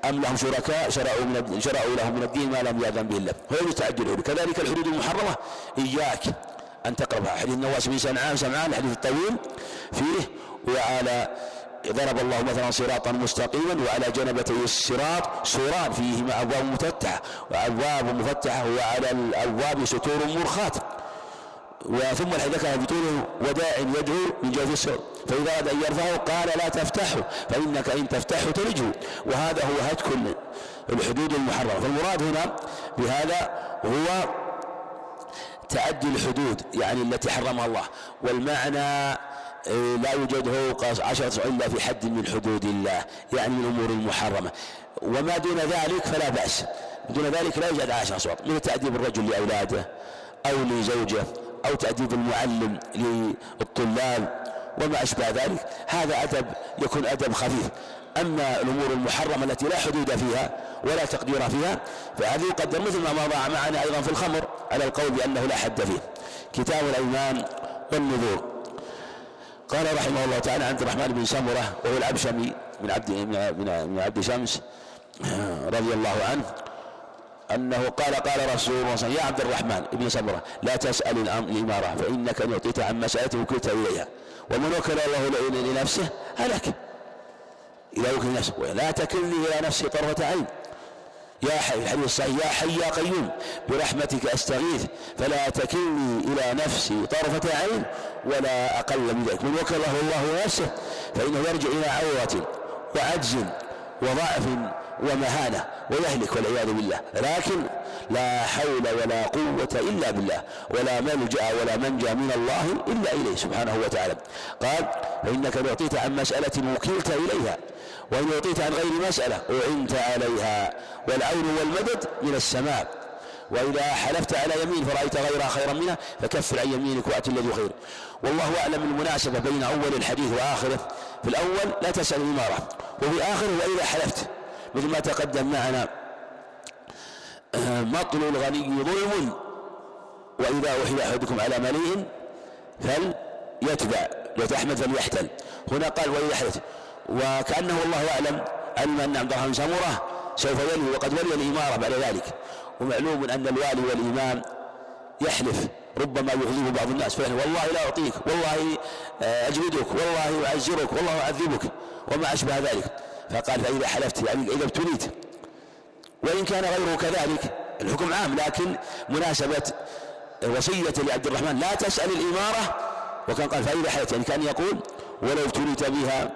أم لهم شركاء شرعوا من شرعوا لهم من الدين ما لم يأذن به الله هو الحدود كذلك الحدود المحرمة. إياك أن تقربها. حديث النواس بن سمعان سمعان الحديث الطويل فيه وعلى ضرب الله مثلا صراطا مستقيما وعلى جنبتي الصراط. سوران فيهما أبواب مفتحة. وأبواب مفتحة وعلى الأبواب ستور مرخات وثم الحديث كان بطوله وداع يدعو من جوف السر فإذا أراد أن يرفعه قال لا تفتحه فإنك إن تفتحه ترجه وهذا هو هتك الحدود المحرمة. فالمراد هنا بهذا هو تعدي الحدود يعني التي حرمها الله. والمعنى إيه، لا يوجد عشرة إلا في حد من حدود الله يعني من الأمور المحرمة. وما دون ذلك فلا بأس. دون ذلك لا يوجد عشر أصوات. من تأديب الرجل لأولاده أو لزوجه أو تأديب المعلم للطلاب وما أشبه ذلك هذا أدب يكون أدب خفيف. أما الأمور المحرمة التي لا حدود فيها ولا تقدير فيها فهذه يقدر مثل ما مضى معنا أيضا في الخمر على القول بأنه لا حد فيه. كتاب الأيمان والنذور. قال رحمه الله تعالى عن الرحمن بن سمرة وهو العبشمي من عبد من عبد شمس رضي الله عنه أنه قال قال رسول الله صلى الله عليه وسلم يا عبد الرحمن بن سمرة لا تسأل الإمارة فإنك إن أعطيت عن مسألة وكلت إليها. ومن وكل الله لنفسه هلك. إذا وكل نفسه. ولا تكلني إلى نفسي طرفة عين. يا حي الحديث الصحيح يا حي يا قيوم برحمتك أستغيث فلا تكلني إلى نفسي طرفة عين ولا أقل من ذلك. من وكله الله نفسه فإنه يرجع إلى عورة وعجز وضعف ومهانة ويهلك والعياذ بالله. لكن لا حول ولا قوة إلا بالله. ولا ملجأ ولا منجأ من الله إلا إليه سبحانه وتعالى. قال فإنك لو أعطيت عن مسألة وكلت إليها وإن أعطيت عن غير مسألة أعنت عليها. والعون والمدد من السماء. وإذا حلفت على يمين فرأيت غيرها خيرا منها فكفر عن يمينك وأتي الذي خير. والله أعلم المناسبة بين أول الحديث وآخره. في الأول لا تسأل الإمارة وفي آخره وإذا حلفت. مثل ما تقدم معنا. مطل الغني ظلم وإذا أحل أحدكم على مليء فليتبع وتحمد فليحتل. هنا قال حلفت وكأنه الله أعلم علم أن عبد الرحمن سمرة سوف يلي وقد ولي الإمارة بعد ذلك. ومعلوم أن الوالي والإمام يحلف ربما يغضب بعض الناس فيحلف والله لا أعطيك والله آه، أجلدك والله أعزرك والله أعذبك وما أشبه ذلك. فقال فإذا حلفت يعني إذا ابتليت. وإن كان غيره كذلك. الحكم عام لكن مناسبة وصية لعبد الرحمن. لا تسأل الإمارة. وكان قال فإذا حلفت يعني كان يقول ولو ابتليت بها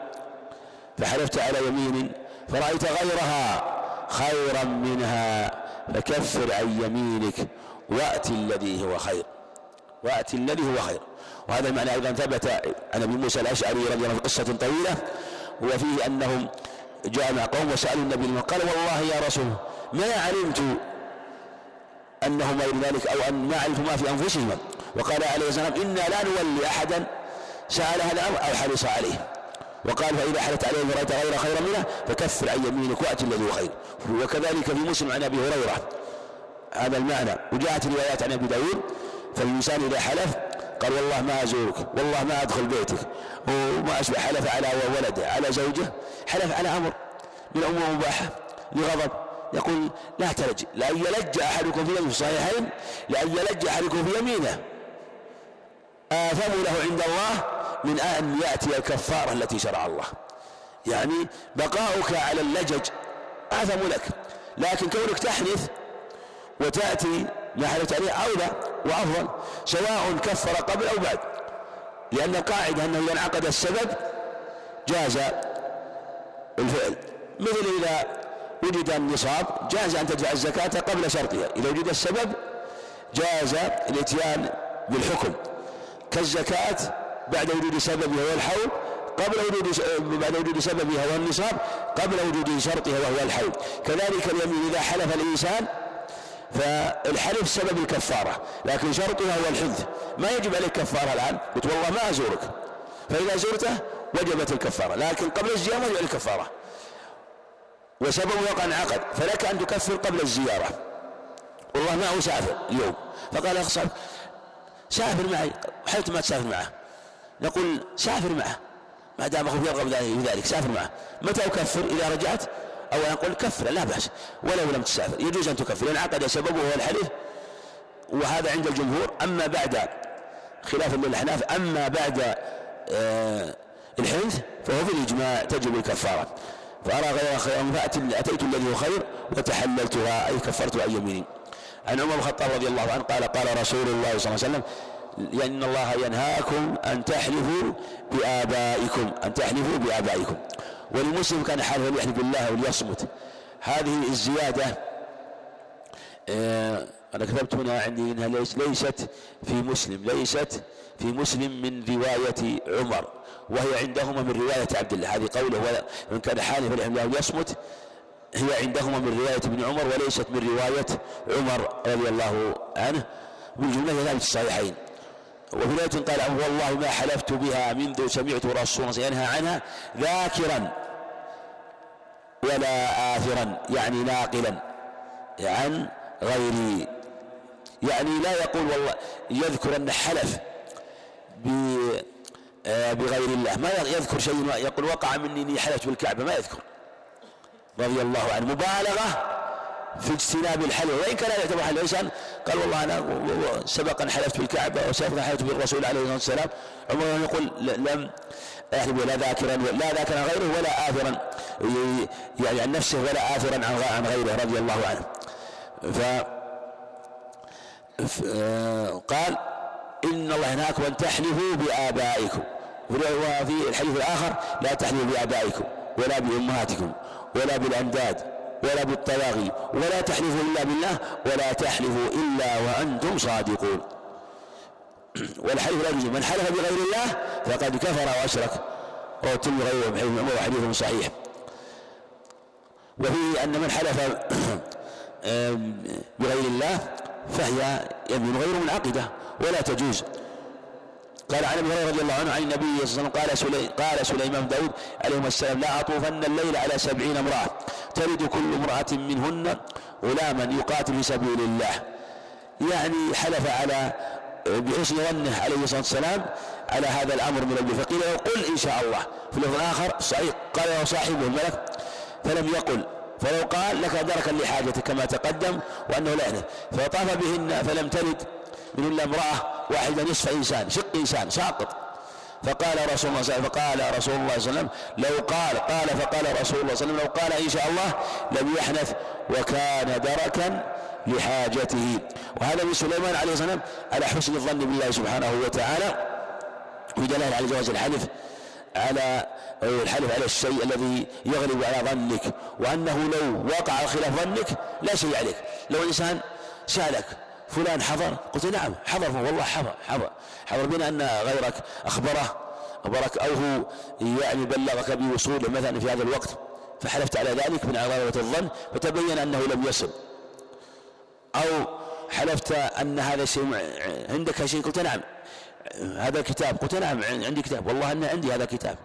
فحلفت على يمين فرأيت غيرها خيرا منها فكفر عن يمينك. وأت الذي هو خير. وأت الذي هو خير. وهذا المعنى أيضا ثبت عن أبي موسى الأشعري رضي الله عنه قصة طويلة. وفيه أنهم جاء مع قوم وسألوا النبي قال والله يا رسول ما علمت أنهما غير ذلك أو أن ما علمت ما في أنفسهما. وقال عليه السلام إنا لا نولي أحدا سأل هذا الأمر أو حرص عليه. وقال فإذا حلت عليه فرأيت غير خيرا منه فكفر عن يمينك وأت الذي هو خير. وكذلك في مسلم عن أبي هريرة. هذا المعنى. وجاءت روايات عن أبي داود. فالإنسان إذا حلف قال والله ما أزورك والله ما أدخل بيتك. وما أشبه حلف على ولده على زوجه حلف على أمر من أمور مباحة لغضب يقول لا تلج لأن يلج أحدكم في يمين الصحيحين لأن يلج أحدكم في يمينه. آثم له عند الله من أن يأتي الكفارة التي شرع الله. يعني بقاؤك على اللجج آثم لك لكن كونك تحنث وتأتي ما حلفت عليه أولى وأفضل سواء كفر قبل أو بعد. لأن القاعدة أنه إذا انعقد السبب جاز الفعل. مثل إذا وجد النصاب جاز أن تدفع الزكاة قبل شرطها. إذا وجد السبب جاز الإتيان بالحكم. كالزكاة بعد وجود سببها وهو الحول قبل وجود بعد وجود سببها وهو النصاب قبل وجود شرطها وهو الحول. كذلك اليمين إذا حلف الإنسان فالحلف سبب الكفارة لكن شرطها هو الحنث ما يجب عليك كفارة الآن. قلت والله ما أزورك. فإذا زرته وجبت الكفارة لكن قبل الزيارة ما يجب وسبب وقع عقد فلك أن تكفر قبل الزيارة. والله ما أسافر اليوم. فقال أخ سافر معي. حلت ما تسافر معه. نقول سافر معه. ما دام أخوك يرغب ذلك سافر معه. متى أكفر؟ إذا رجعت أو نقول كفر لا بأس. ولو لم تسافر. يجوز أن تكفر لأن عقد سببه هو الحلف وهذا عند الجمهور. أما بعد خلافا للأحناف أما بعد آه الحنث فهو في الإجماع تجب الكفارة. فأرى غير خير فأتيت الذي هو خير وتحللتها أي كفرت عن يميني عن عمر الخطاب رضي الله عنه قال قال رسول الله صلى الله عليه وسلم لأن الله ينهاكم أن تحلفوا بآبائكم أن تحلفوا بآبائكم. وللمسلم كان حالفا يحلف بالله وليصمت. هذه الزيادة آه أنا كتبت هنا عندي إنها ليست في مسلم ليست في مسلم من رواية عمر وهي عندهما من رواية عبد الله. هذه قوله من كان حالفا بالله وليصمت هي عندهما من رواية ابن عمر وليست من رواية عمر رضي الله عنه. والجملة ذلك الصحيحين. وفي رواية قال والله ما حلفت بها منذ سمعت رسول الله ينهى عنها ذاكرا ولا آثرا يعني ناقلا عن غيري يعني لا يقول والله يذكر أن حلف آه، بغير الله. ما يذكر شيء يقول وقع مني إني حلفت بالكعبة ما يذكر. رضي الله عنه. مبالغة في اجتناب الحلف. وإن كان لا يعتبر حلف الإنسان قال والله أنا سبقا حلفت بالكعبة وسبقا حلفت بالرسول عليه الصلاة والسلام. عمر يقول لم أحلف لا ذاكرا لا ذاكرا غيره ولا آثرا يعني عن نفسه ولا آثرا عن غيره رضي الله عنه. ف قال إن الله ينهاكم أن تحلفوا بآبائكم. وفي الحديث الآخر لا تحلفوا بآبائكم ولا بأمهاتكم ولا بالأنداد. ولا بالطواغي ولا تحلفوا إلا بالله ولا تحلفوا إلا وأنتم صادقون. والحلف لا يجوز. من حلف بغير الله فقد كفر وأشرك. الترمذي غيره وحديث صحيح. وفيه أن من حلف بغير الله فهي يمين غير منعقدة ولا تجوز. قال عن أبي هريرة رضي الله عنه عن النبي صلى الله عليه وسلم قال قال سليمان داود عليه السلام لا أطوفن الليل على سبعين امرأة تلد كل امرأة منهن غلاما يقاتل في سبيل الله. يعني حلف على بحسن ظنه عليه الصلاة والسلام على هذا الأمر من ابي فقيل له قل إن شاء الله. في اللفظ الآخر صحيح قال له صاحبه الملك فلم يقل فلو قال لك دركا لحاجته كما تقدم وأنه لا يحدث. فطاف بهن فلم تلد من الا امرأة واحدة نصف إنسان شق إنسان ساقط. فقال رسول الله صلى الله عليه وسلم فقال رسول الله صلى الله عليه وسلم لو قال قال فقال رسول الله صلى الله عليه وسلم لو قال إن شاء الله لم يحنث وكان دركا لحاجته. وهذا من سليمان عليه السلام على حسن الظن بالله سبحانه وتعالى ودلالة على جواز الحلف على الحلف على الشيء الذي يغلب على ظنك وأنه لو وقع خلاف ظنك لا شيء عليك. لو إنسان سألك فلان حضر؟ قلت نعم حضر والله حضر حضر. حضر بنا أن غيرك أخبره أخبرك أو هو يعني بلغك بوصوله مثلا في هذا الوقت فحلفت على ذلك من غلبة الظن فتبين أنه لم يصل. أو حلفت أن هذا الشيء عندك شيء قلت نعم. هذا كتاب؟ قلت نعم عندي كتاب. والله أن عندي هذا كتاب.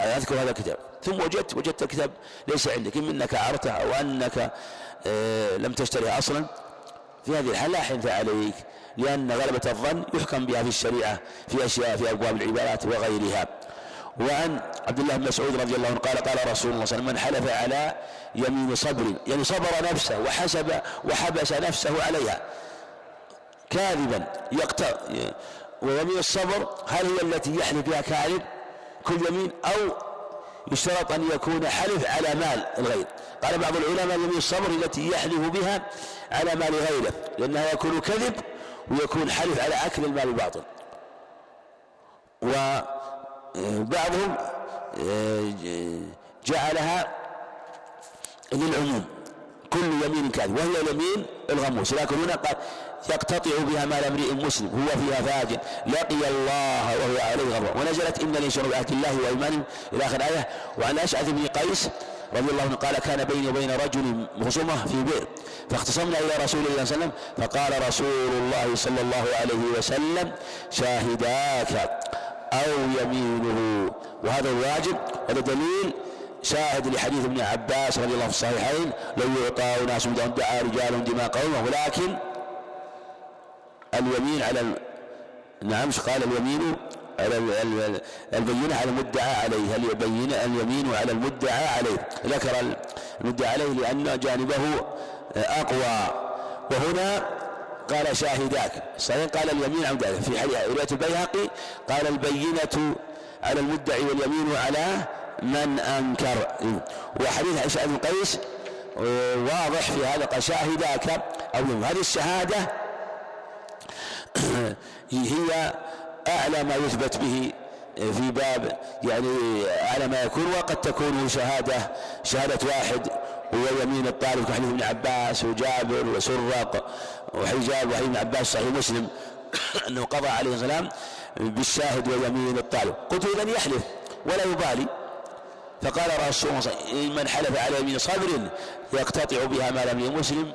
أذكر هذا الكتاب. ثم وجدت وجدت الكتاب ليس عندك إما أنك أعرته أو أنك آه، لم تشتريه أصلا. في هذه الحالة لا حنث عليك لأن غلبة الظن يحكم بها في الشريعة في أشياء في أبواب العبادات وغيرها. وعن عبد الله بن مسعود رضي الله عنه قال قال رسول الله صلى الله عليه وسلم من حلف على يمين صبر يعني صبر نفسه وحسب وحبس نفسه عليها كاذبا يقتر ويمين الصبر هل هي التي يحلف بها كاذب؟ كل يمين أو يشترط أن يكون حلف على مال الغير. قال بعض العلماء يمين الصبر التي يحلف بها على مال غيره لأنها يكون كذب ويكون حلف على أكل المال الباطل. وبعضهم آه، جعلها للعموم كل يمين كاذب وهي اليمين الغموس لكن هنا قال يقتطع بها مال امرئ مسلم هو فيها فاجر لقي الله وهو عليه غضب ونزلت ان الانسان بعهد الله وايمانه إلى آخر آية وعن أشعث بن قيس رضي الله عنه قال كان بيني وبين رجل خصومه في بئر. فاختصمنا إلى رسول الله صلى الله عليه وسلم فقال رسول الله صلى الله عليه وسلم شاهداك أو يمينه. وهذا الواجب هذا دليل شاهد لحديث ابن عباس رضي الله في الصحيحين لو يعطى ناس دعا رجال دماء قومه ولكن اليمين على نعم قال اليمين؟ البينة على المدعى عليه؟ هل يبين اليمين على المدعى عليه؟ ذكر المدعى عليه لأن جانبه أقوى. وهنا قال شاهداك. صحيح؟ قال اليمين عن ذلك. في رواية البيهقي قال البينة على المدعي واليمين على من أنكر. وحديث عائشة بن قيس واضح في هذا قال شاهداك. أو هذه الشهادة هي أعلى ما يثبت به في باب يعني أعلى ما يكون وقد تكون شهادة شهادة واحد هو يمين الطالب كحديث ابن عباس وجابر وسرق وحجاب وحديث ابن عباس صحيح مسلم *coughs* أنه قضى عليه السلام بالشاهد ويمين الطالب. قلت إذا يحلف ولا يبالي. فقال رسول الله من حلف على يمين صبر يقتطع بها ما لم مسلم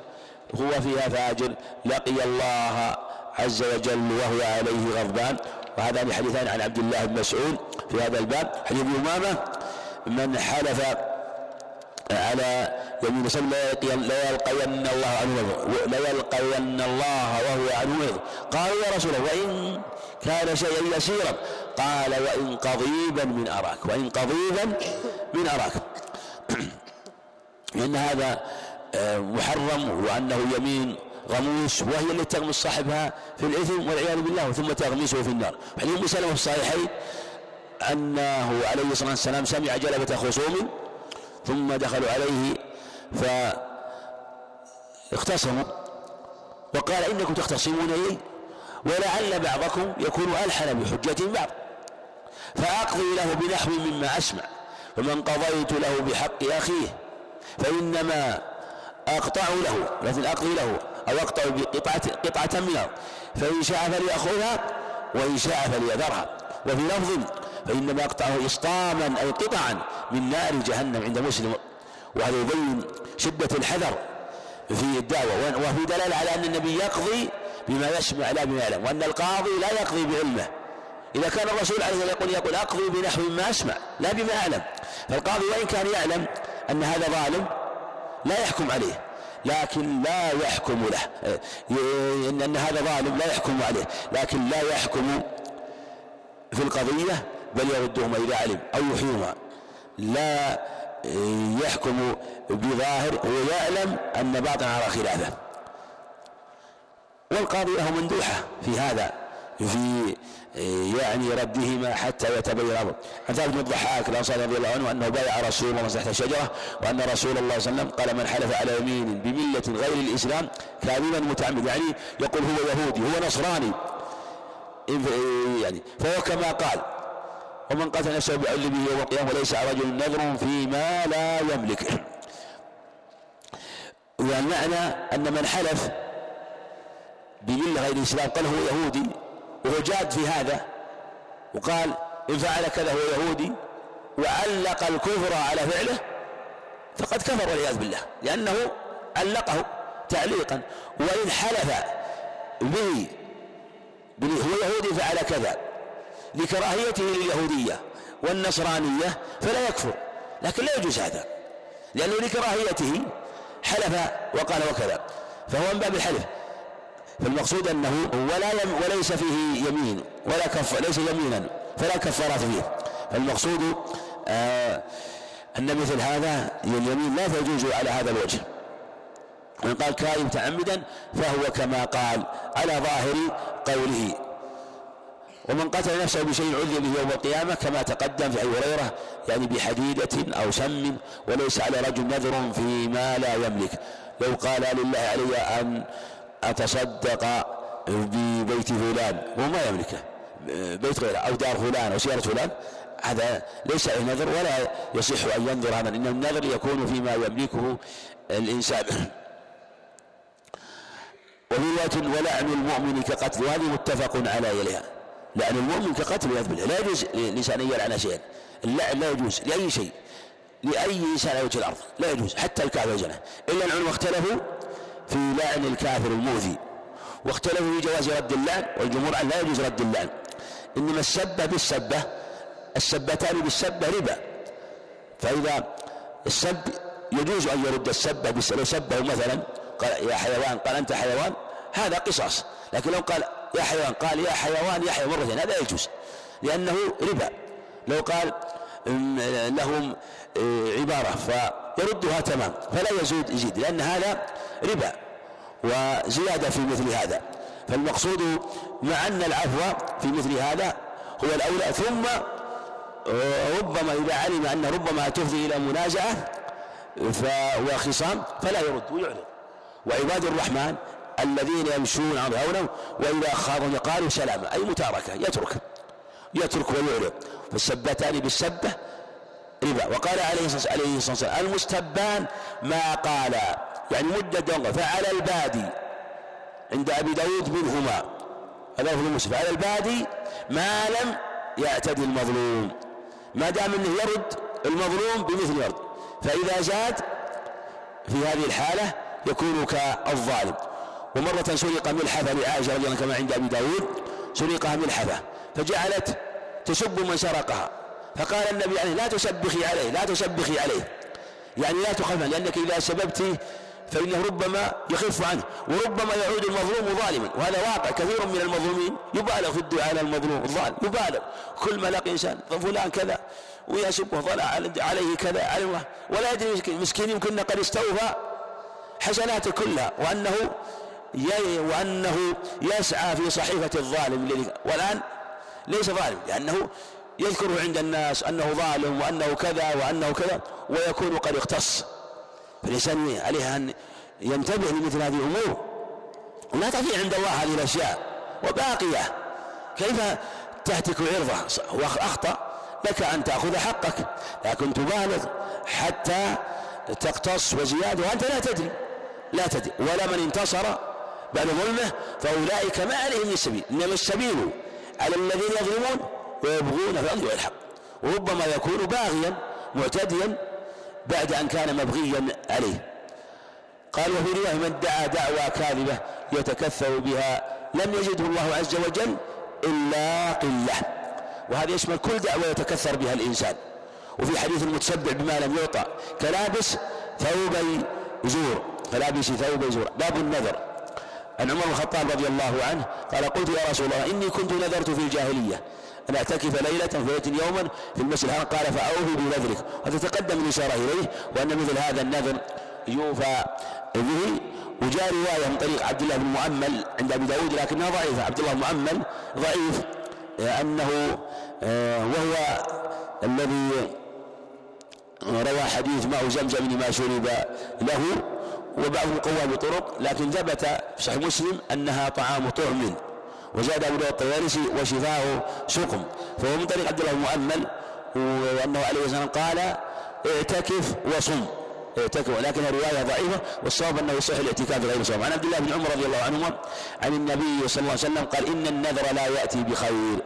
هو فيها فاجر لقي الله عز وجل وهو عليه غضبان. وهذان حديثان عن عبد الله بن مسعود في هذا الباب. حديث أمامة من حلف على يمين لا يلقين الله عنه لا يلقين الله وهو عنه قالوا يا رسول الله وإن كان شيئا يسيرا. قال وإن قضيبا من أراك وإن قضيبا من أراك. *clears throat* لأن هذا آه، محرم وأنه يمين. غموس وهي التي تغمس صاحبها في الإثم والعياذ بالله ثم تغمسه في النار. حديث أم سلمة في الصحيحين أنه عليه الصلاة والسلام سمع جلبة خصوم ثم دخلوا عليه فاختصموا وقال إنكم تختصمون لي ولعل بعضكم يكون ألحن بحجة بعض فأقضي له بنحو مما أسمع فمن قضيت له بحق أخيه فإنما أقطع له لكن أقضي له. أو أقطع بقطعة قطعة من الأرض فإن شاء فليأخذها وإن شاء فليذرها. وفي لفظ فإنما أقطعه إسطاما أو قطعا من نار جهنم عند مسلم. وهذا يبين شدة الحذر في الدعوة. وفي دلالة على أن النبي يقضي بما يسمع لا بما يعلم. وأن القاضي لا يقضي بعلمه. إذا كان الرسول عليه الصلاة يقول يقول أقضي بنحو ما أسمع لا بما أعلم. فالقاضي وإن كان يعلم أن هذا ظالم لا يحكم عليه. لكن لا يحكم له. إن, أن هذا ظالم لا يحكم عليه. لكن لا يحكم في القضية بل يردهما إذا علم أو يحيوهما لا يحكم بظاهر ويعلم أن باطن على خلافه. والقاضي له مندوحة في هذا في يعني ردهما حتى يتبين الأمر. عن ثابت بن الضحاك الأنصاري رضي الله عنه أنه بايع رسول الله تحت الشجره وأن رسول الله صلى الله عليه وسلم قال من حلف على يمين بملة غير الإسلام كاذبا متعمد. يعني يقول هو يهودي هو نصراني. يعني فهو كما قال ومن قتل نفسه بعلمه يوم القيامة وليس رجل نذر فيما لا يملك. والمعنى أن من حلف بملة غير الإسلام قال هو يهودي. وهو جاد في هذا وقال إن فعل كذا هو يهودي وعلق الكفر على فعله فقد كفر والعياذ بالله لأنه علقه تعليقا وإن حلف به هو يهودي فعل كذا لكراهيته لليهودية والنصرانية فلا يكفر لكن لا يجوز هذا لأنه لكراهيته حلف وقال وكذا فهو من باب الحلف. فالمقصود أنه ولا يم وليس فيه يمين ولا كف ليس يمينا فلا كفارات فيه. فالمقصود آه أن مثل هذا اليمين لا تجوز على هذا الوجه. وإن قال كائن متعمدا فهو كما قال على ظاهر قوله. ومن قتل نفسه بشيء عذب به يوم القيامة كما تقدم في أبي هريرة يعني بحديدة أو سم وليس على رجل نذر فيما لا يملك. لو قال لله علي أن أتصدق ببيت فلان وهو ما يملكه بيت غيره أو دار فلان أو سيارة فلان هذا ليس عليه نذر ولا يصح أن ينظر هذا إن النذر يكون فيما يملكه الإنسان. وفي ولعن المؤمن كقتل وهذه متفق على إليها لعن المؤمن كقتل والعياذ لا يجوز لإنسان أن يلعن شيئا. اللعن لا يجوز لأي شيء لأي إنسان على وجه الأرض لا يجوز حتى الكعبة جنة إلا العلماء اختلفوا في لعن الكافر المؤذي. واختلفوا في جواز رد اللعن والجمهور لا يجوز رد اللعن. إنما السبة بالسبة السبتان بالسبة ربا. فإذا السب يجوز أن يرد السبة لو سبه مثلا قال يا حيوان قال أنت حيوان هذا قصاص. لكن لو قال يا حيوان قال يا حيوان يحيى مرتين هذا يجوز. لأنه ربا. لو قال لهم آه، عبارة فيردها تمام فلا يزيد يزيد لأن هذا ربا. وزيادة في مثل هذا. فالمقصود مع أن العفو في مثل هذا هو الأولى ثم ربما إذا علم أن ربما تفضي إلى منازعة وخصام فلا يرد ويعلن. وعباد الرحمن الذين يمشون عن هونه وإذا خاضوا قالوا سلاما أي متاركة يترك يترك ويعلن. فالسبتان بالسبة ربا. وقال عليه الصلاة والسلام المستبان ما قال يعني مدة دونغ فعلى البادي عند أبي داود منهما. هذا هو المسلم فعلى البادي ما لم يعتدي المظلوم. ما دام إنه يرد المظلوم بمثل يرد. فإذا زاد في هذه الحالة يكون كالظالم. ومرة سرق ملحفة لعائشة رضي الله كما عند أبي داود سرقها ملحفة فجعلت تسب من سرقها. فقال النبي عليه لا تسبخي عليه لا تسبخي عليه. يعني لا تخافا لأنك إذا سببت فإنه ربما يخف عنه وربما يعود المظلوم ظالما. وهذا واقع كثير من المظلومين يبالغ في الدعاء على المظلوم الظالم يبالغ. كل ما لقي إنسان فلان كذا ويسبه طلع عليه كذا علمه ولا يدري مسكين يمكن قد استوفى حسناته كلها وأنه وأنه يسعى في صحيفة الظالم والآن ليس ظالم لأنه يذكره عند الناس أنه ظالم وأنه كذا وأنه كذا ويكون قد اختص. فالإنسان عليه أن ينتبه لمثل هذه الأمور. ولا تضيع عند الله هذه الأشياء وباقية. كيف تهتك عرضة؟ وأخطأ لك أن تأخذ حقك. لكن تبالغ حتى تقتص وزيادة. وأنت لا تدري. لا تدري. ولا من انتصر بعد ظلمه. فأولئك ما عليهم من السبيل إنما السبيل على الذين يظلمون ويبغون فضل الحق. وربما يكون باغيا معتديا بعد أن كان مبغيا عليه. قال وفي رواية من دعا دعوى كاذبة يتكثر بها لم يزده الله عز وجل إلا قلة. وهذا يشمل كل دعوة يتكثر بها الإنسان. وفي حديث المتشبع بما لم يعطى كلابس ثوبي زور كلابس ثوبي زور باب النذر. عن عمر بن الخطاب رضي الله عنه قال قلت يا رسول الله إني كنت نذرت في الجاهلية. أن أعتكف ليلة في يوما في المسجد الحرام. قال فأوفي بنذرك وتتقدم الإشارة إليه وأن مثل هذا النذر يوفى به. وجاء رواية من طريق عبد الله بن مؤمل عند أبي داود لكنها ضعيفة. عبد الله بن مؤمل ضعيف أنه آه، وهو الذي روى حديث ماء زمزم لما شرب له وبعضهم قوى بطرق لكن ثبت في صحيح مسلم أنها طعام طعم. وزاد أبو داود الطيالسي وشفاء سقم فهو من طريق عبد الله المؤمل وأنه عليه والسلام قال اعتكف وصم. اعتكف ولكن الرواية ضعيفة والصواب أنه يصح الاعتكاف غير صوم عن عبد الله بن عمر رضي الله عنهما عن النبي صلى الله عليه وسلم قال إن النذر لا يأتي بخير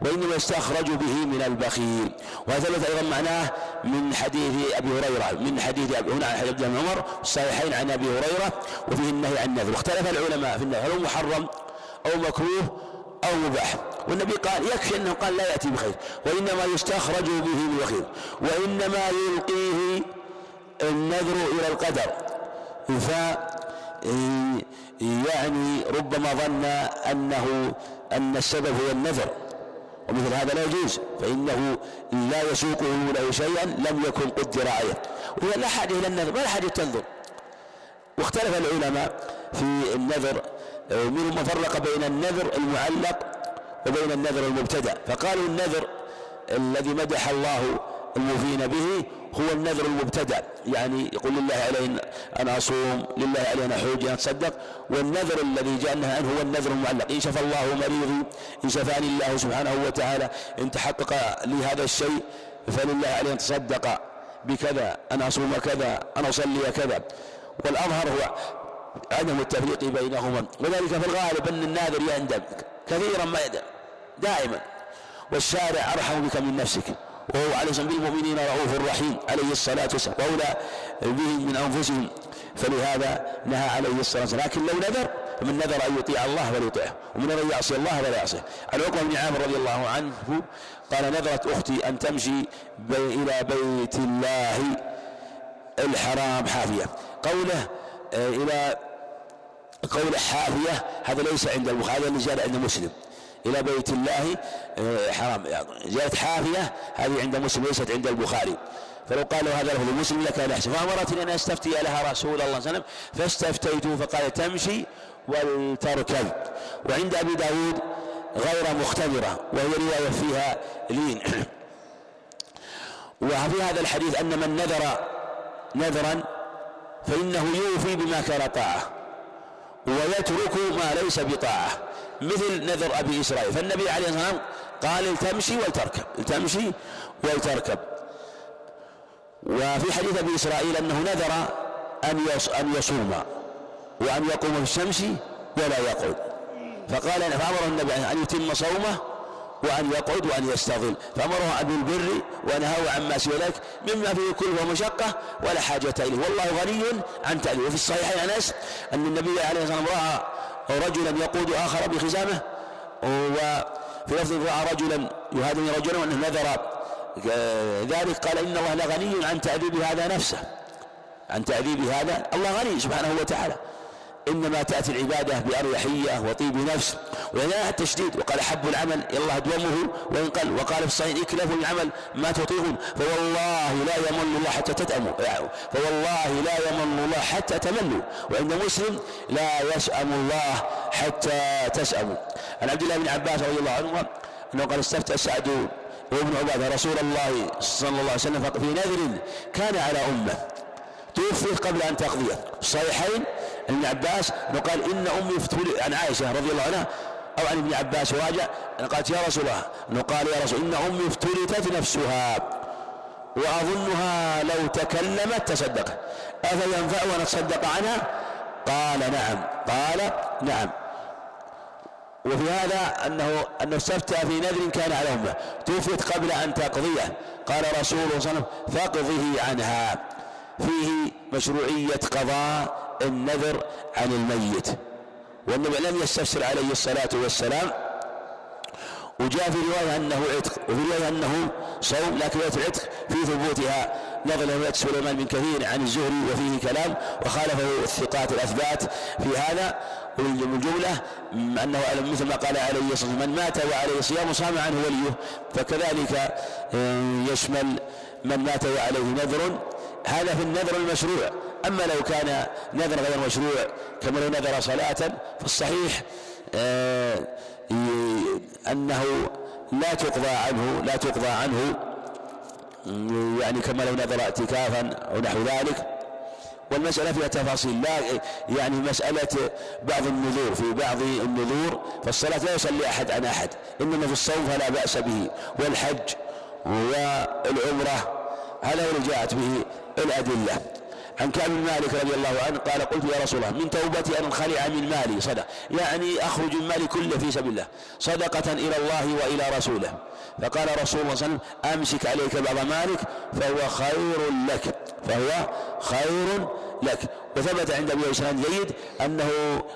وإنما يستخرج به من البخيل. وثبت أيضا معناه من حديث أبي هريرة من حديث أبي هنا عن حديث ابن عمر الصحيحين عن أبي هريرة وفيه النهي عن النذر. واختلف العلماء في النذر هل هو محرم؟ أو مكروه أو مباح. والنبي قال يكفي أنه قال لا يأتي بخير وإنما يستخرج به من بخير وإنما يلقيه النذر إلى القدر. ف يعني ربما ظن أنه أن السبب هو النذر. ومثل هذا لا يجوز فإنه لا يسوقه له شيئا لم يكن قدر عليه ولا حاجة إلى النذر ولا حاجة تنذر. واختلف العلماء في النذر منهم من فرق بين النذر المعلق وبين النذر المبتدأ. فقالوا النذر الذي مدح الله الموفين به هو النذر المبتدأ. يعني يقول لله علي أن أصوم لله علي أن أن أتصدق. والنذر الذي جاء عنه هو النذر المعلق. إن شفى الله مريضي إن شفاني الله سبحانه وتعالى إن تحقق لي هذا الشيء فلله علي أن أتصدق بكذا أن أصوم كذا أن أصلي كذا. والأظهر هو عدم التفريق بينهما. وذلك في الغالب أن الناذر يندم كثيرا ما يندم دائما. والشارع أرحم بك من نفسك. وهو عليه الصلاة بالمؤمنين رؤوف رحيم عليه الصلاة والسلام. وأولى بهم من أنفسهم. فلهذا نهى عليه الصلاة والسلام. لكن لو نذر فمن نذر أن يطيع الله فليطيعه ومن نذر يعصي الله فلا يعصيه عن عقبة بن عامر رضي الله عنه قال نذرت أختي أن تمشي بي إلى بيت الله الحرام حافية. قوله آه، إلى قول حافية هذا ليس عند البخاري هذا اللي جاء عند مسلم. إلى بيت الله آه، حرام. جاءت حافية هذه عند مسلم ليست عند البخاري. فلو قالوا هذا لفظ مسلم لكان أحسن فأمرتني أن أستفتي لها رسول الله صلى الله عليه وسلم فاستفتيته فقال تمشي ولتركب وعند أبي داود غير مختبرة وهي رواية فيها لين. *clears throat* وفي هذا الحديث أن من نذر نذرا فإنه يوفي بما كان طاعة. ويترك ما ليس بطاعة مثل نذر أبي إسرائيل. فالنبي عليه الصلاة والسلام قال تمشي ولتركب تمشي ولتركب وفي حديث أبي إسرائيل أنه نذر أن أن يصوم وأن يقوم في الشمس ولا يقعد. فقال فأمره النبي أن يتم صومه وأن يقعد وأن يستظل. فأمره بالبر ونهاه عما سوى ذلك مما فيه كله ومشقة ولا حاجة إليه. والله غني عن تأليف وفي الصحيحين أنس أن النبي عليه الصلاة والسلام رأى رجلا يقود آخر بخزامه وفي لفظ رأى رجلا يهادم رجلا وأنه نذر. ذلك قال إن الله لغني عن تأديب هذا نفسه. عن تأديب هذا. الله غني سبحانه وتعالى. إنما تأتي العبادة بأريحية وطيب نفس ولا التشديد وقال حب العمل الله دومه وإن قل وقال في الصحيح اكلفوا العمل ما تطيقون. فوالله لا يمل الله حتى تتأموا فوالله لا يمل الله حتى تملوا. وعند مسلم لا يسأم الله حتى تسأموا عن عبد الله بن عباس رضي الله عنهما أنه قال استفتى سعد وابن عبادة رسول الله صلى الله عليه وسلم في نذر كان على أمة. توفي قبل أن تقضيه الصحيحين ابن عباس انه قال إن أمي افتولي عن عائشة رضي الله عنها أو عن ابن عباس راجع قالت يا رسول الله. أنه قال يا رسول إن أمي افتلتت نفسها. وأظنها لو تكلمت تصدق. أفينفع أن أتصدق عنها؟ قال نعم. قال نعم. وفي هذا أنه انه استفتى في نذر كان على أمه. توفيت قبل أن تقضيه. قال رسول الله صلى الله عليه وسلم فاقضه عنها. فيه مشروعية قضاء النذر عن الميت. والنبي لم يستفسر عليه الصلاة والسلام. وجاء في رواية أنه عتق وفي رواية أنه صوم لكن رواية العتق في ثبوتها. نظر رواية سليمان بن كثير عن الزهري وفيه كلام وخالفه الثقات الأثبات في هذا. والجملة أنه مثل ما قال عليه الصلاة من مات وعليه صيام صام عنه وليه فكذلك آه، يشمل من مات وعليه نذر. هذا في النذر المشروع. أما لو كان نذر غير مشروع كما لو نذر صلاة فالصحيح آه، أنه لا تقضى عنه لا تقضى عنه يعني كما لو نذر اعتكافا أو نحو ذلك. والمسألة فيها تفاصيل لا يعني مسألة بعض النذور في بعض النذور فالصلاة لا يصلي أحد عن أحد إنما في الصوم فلا بأس به والحج والعمرة هذا اللي جاءت به الأدلة. عن كعب بن مالك رضي الله عنه قال قلت يا رسول الله من توبتي أن أنخلع من مالي صدق. يعني أخرج من مالي كله في سبيل الله صدقة إلى الله وإلى رسوله. فقال رسول الله صلى الله عليه وسلم أمسك عليك بعض مالك فهو خير لك. فهو خير لك. وثبت عند أبي إسلام جيد أنه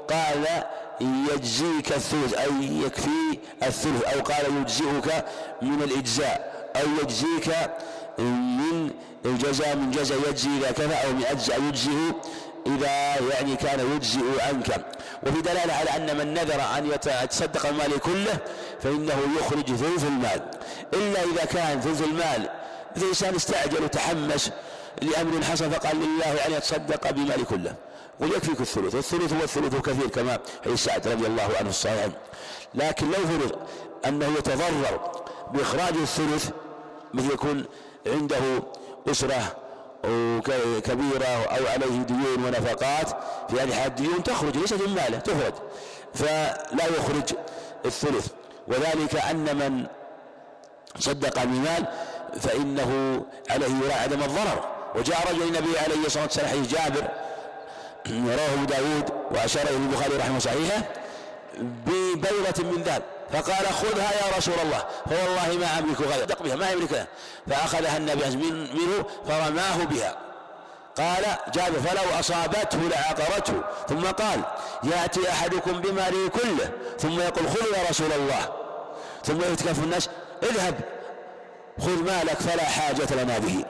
قال يجزيك الثلث أي يكفي الثلث أو قال يجزئك من الإجزاء أو يجزيك من الجزاء من جزاء يجزي إذا كفى أو من أجزاء يجزئ إذا يعني كان يجزئ عنك. وفي دلالة على أن من نذر أن يتصدق المال كله فإنه يخرج ثلث المال. إلا إذا كان ثلث المال إذا إنسان استعجل وتحمس لأمر حصل فقال لله أن يتصدق بمال كله. ويكفيك الثلث الثلث هو الثلث كثير كما حديث سعد رضي الله عنه الصحيح. لكن لو فرض أنه يتضرر بإخراج الثلث مثل يكون عنده أسرة كبيرة أو عليه ديون ونفقات في هذه الحال الديون تخرج ليست من ماله تخرج فلا يخرج الثلث. وذلك أن من صدق بمال فإنه عليه يراعي عدم الضرر. وجاء رجل النبي عليه الصلاة والسلام حديث جابر رواه أبو داود وأشار إليه البخاري رحمه صحيحة ببيضة من ذهب. فقال خذها يا رسول الله. فوالله ما أملك غير دق بها ما يملكها. فأخذها النبي منه فرماه بها. قال جابر فلو أصابته لعقرته. ثم قال يأتي أحدكم بماله كله. ثم يقول خذ يا رسول الله. ثم يتكف الناس اذهب خذ مالك فلا حاجة لنا به.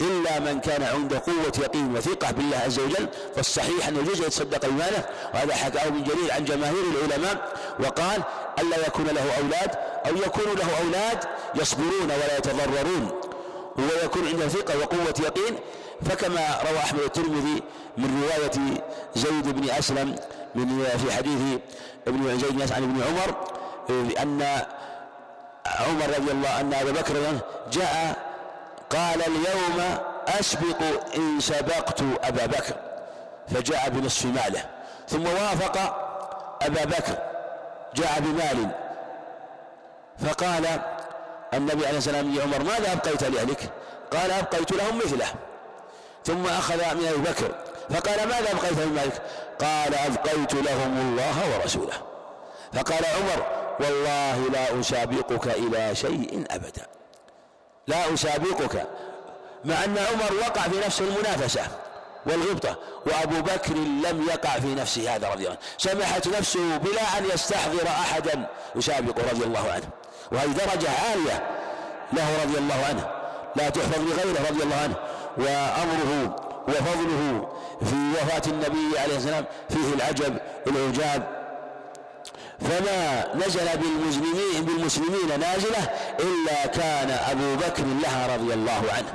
إلا من كان عنده قوة يقين وثقة بالله عز وجل فالصحيح أن يجوز يتصدق بماله وهذا حكاه ابن جرير عن جماهير العلماء وقال ألا يكون له أولاد أو يكون له أولاد يصبرون ولا يتضررون. ويكون عنده ثقة وقوة يقين فكما روى أحمد الترمذي من رواية زيد بن أسلم من في حديث ابن زيد عن ابن عمر أن عمر رضي الله أن أبا بكر جاء قال اليوم أسبق إن سبقت أبا بكر فجاء بنصف ماله ثم وافق أبا بكر جاء بمال. فقال النبي عليه السلام لعمر ماذا أبقيت لأهلك؟ قال أبقيت لهم مثله ثم أخذ من أبي بكر. فقال ماذا أبقيت من مالك؟ قال أبقيت لهم الله ورسوله. فقال عمر والله لا أسابقك إلى شيء أبدا. لا أسابقك مع أن عمر وقع في نفس المنافسة والغبطة وأبو بكر لم يقع في نفسه هذا رضي الله عنه. سمحت نفسه بلا أن يستحضر أحدا يسابق رضي الله عنه. وهذه درجة عالية له رضي الله عنه. لا تحفظ لغيره رضي الله عنه. وأمره وفضله في وفاة النبي عليه السلام فيه العجب العجاب فما نزل بالمسلمين بالمسلمين نازلة إلا كان أبو بكر لها رضي الله عنه.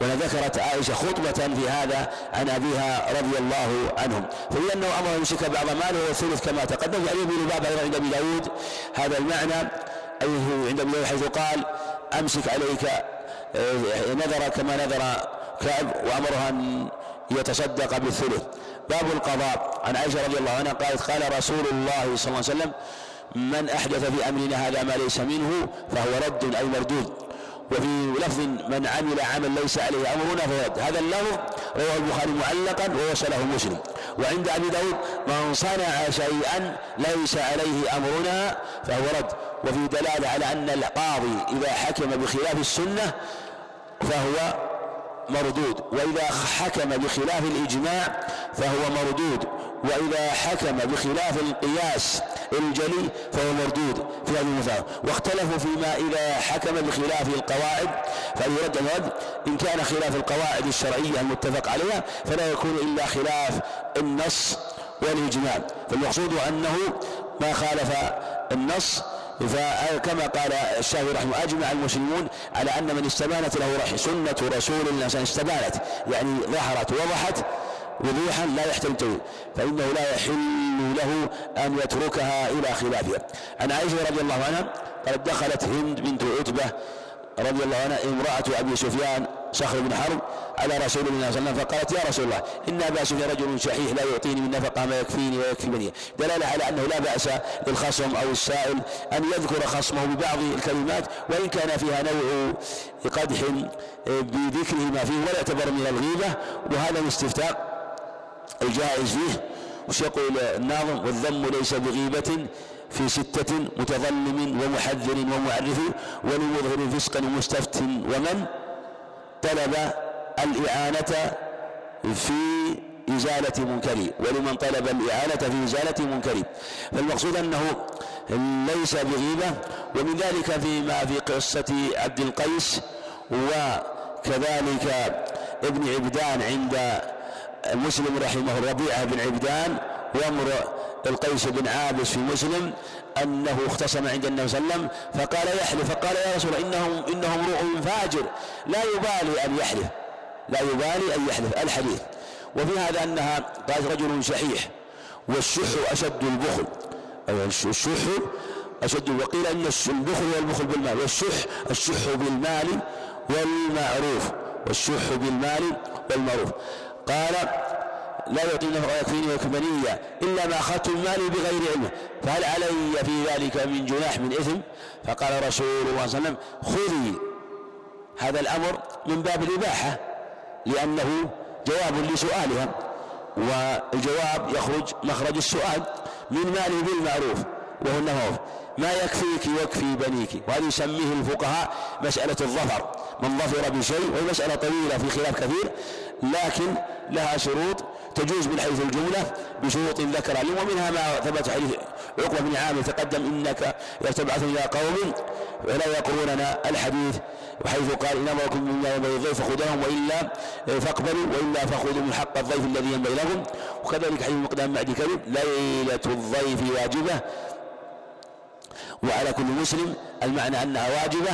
وذكرت عائشة خطبة في هذا عن أبيها رضي الله عنهم. فهي أنه أمر يمسك بعض ماله والثلث كما تقدم. وعلي بن باب أيضا عند أبي داود هذا المعنى أيه عند داود حيث قال أمسك عليك آه، نذر كما نذر كعب وأمرها أن يتصدق بالثلث. باب القضاء. عن عائشة رضي الله عنها قالت قال رسول الله صلى الله عليه وسلم من أحدث في أمرنا هذا ما ليس منه فهو رد أي مردود. وفي لفظ من عمل عمل ليس عليه أمرنا فهو رد. هذا اللفظ رواه البخاري معلقا ووصله مسلم. وعند أبي داود من صنع شيئا ليس عليه أمرنا فهو رد. وفي دلالة على أن القاضي إذا حكم بخلاف السنة فهو مردود. وإذا حكم بخلاف الإجماع فهو مردود. وإذا حكم بخلاف القياس الجلي فهو مردود في هذه المسألة واختلفوا فيما إذا حكم بخلاف القواعد فليرد الرد إن كان خلاف القواعد الشرعية المتفق عليها فلا يكون إلا خلاف النص والإجماع. فالمقصود أنه ما خالف النص فكما قال الشافعي رحمه أجمع المسلمون على أن من استبانت له سنة رسول الله استبانت يعني ظهرت وضحت وضوحا لا يحتمل التويل فإنه لا يحل له أن يتركها إلى خلافها. عن عائشة رضي الله عنها قالت دخلت هند بنت عتبة رضي الله عنها امرأة أبي سفيان صخر بن حرب على رسول الله صلى الله عليه وسلم فقالت يا رسول الله إن أبا سفيان رجل شحيح لا يعطيني من نفقة ما يكفيني ويكفي بني دلالة على أنه لا بأس للخصم أو السائل أن يذكر خصمه ببعض الكلمات وإن كان فيها نوع قدح بذكره ما فيه ولا يعتبر من الغيبة وهذا الاستفتاء الجائز فيه. وش يقول الناظم؟ والذم ليس بغيبة في ستة متظلم ومحذر ومعرف ولمظهر فسقا ومستفت ومن؟ طلب الإعانة في إزالة منكر ولمن طلب الإعانة في إزالة منكر. فالمقصود أنه ليس بغيبة ومن ذلك فيما في قصة عبد القيس وكذلك ابن عبدان عند مسلم رحمه الربيعة بن عبدان وامر القيس بن عابس في مسلم أنه اختصم عند النبي صلى الله عليه وسلم فقال يحلف فقال يا رسول الله إنه إنه امرؤ فاجر. لا يبالي أن يحلف. لا يبالي أن يحلف. الحديث. وفي هذا أنها قالت رجل شحيح والشح أشد البخل. الشح أشد وقيل أن البخل هو البخل بالمال. والشح الشح بالمال والمعروف. والشح بالمال والمعروف. قال لا يعطي النفقة ويكفيني ويكفني إلا ما أخذت من مالي بغير علمه فهل علي في ذلك من جناح من إثم؟ فقال رسول الله صلى الله عليه وسلم خذي هذا الأمر من باب الإباحة لأنه جواب لسؤالها والجواب يخرج مخرج السؤال من ماله بالمعروف وهو النفوف ما يكفيك يكفي بنيك. وهذا يسميه الفقهاء مسألة الظفر. من ظفر بشيء وهي مسألة طويلة في خلاف كثير لكن لها شروط تجوز من حيث الجملة بشروط ذكرها ومنها ما ثبت حديث عقبة بن عامر تقدم إنك تبعث إلى قوم ولا يقروننا الحديث وحيث قال إن أمركم من ينبغي الضيف فخذوهم وإلا فاقبلوا وإلا فخذوا من حق الضيف الذي ينبغي لهم وكذلك حديث مقدام معدي كذب ليلة الضيف واجبة. وعلى كل مسلم المعنى أنها واجبة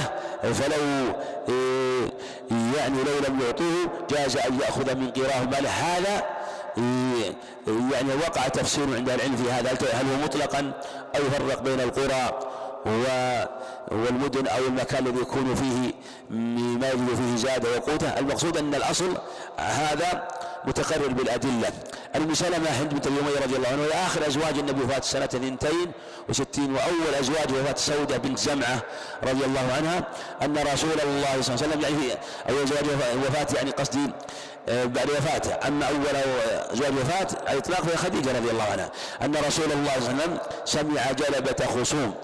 فلو إيه، يعني لو لم يعطوه جاز أن يأخذ من قراه ماله هذا يعني وقع تفسير عند العلم في هذا. هل هو مطلقا أو يفرق بين القرى والمدن أو المكان الذي يكون فيه ما يجد فيه زاد وقوته المقصود أن الأصل هذا متقرر بالأدلة. أم سلمة هند بنت اليمية رضي الله عنها آخر أزواج النبي وفاة سنة اثنتين وستين وأول أزواج وفاة سودة بنت زمعة رضي الله عنها أن رسول الله صلى الله عليه وسلم يعني أول أزواج وفاة يعني قصدي بعد وفاته. أما أول أزواج وفاة على الإطلاق فهي خديجة رضي الله عنها أن رسول الله صلى الله عليه وسلم سمع جلبة خصوم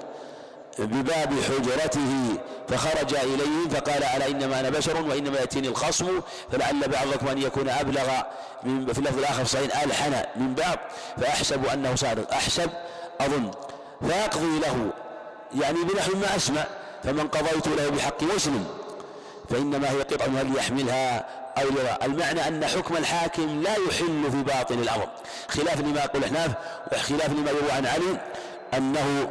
بباب حجرته فخرج إليه فقال على إنما أنا بشر وإنما يأتيني الخصم؟ فلعل بعضكم أن يكون أبلغ من في اللفظ الآخر صحيح ألحن من بعض فأحسب أنه صادق. أحسب أظن. فيقضي له يعني بنحو ما أسمع فمن قضيت له بحق مسلم فإنما هي قطعة هل يحملها؟ أو لغة المعنى أن حكم الحاكم لا يحل في باطن الأمر. خلاف لما يقول الأحناف وخلاف لما يروى عن علي أنه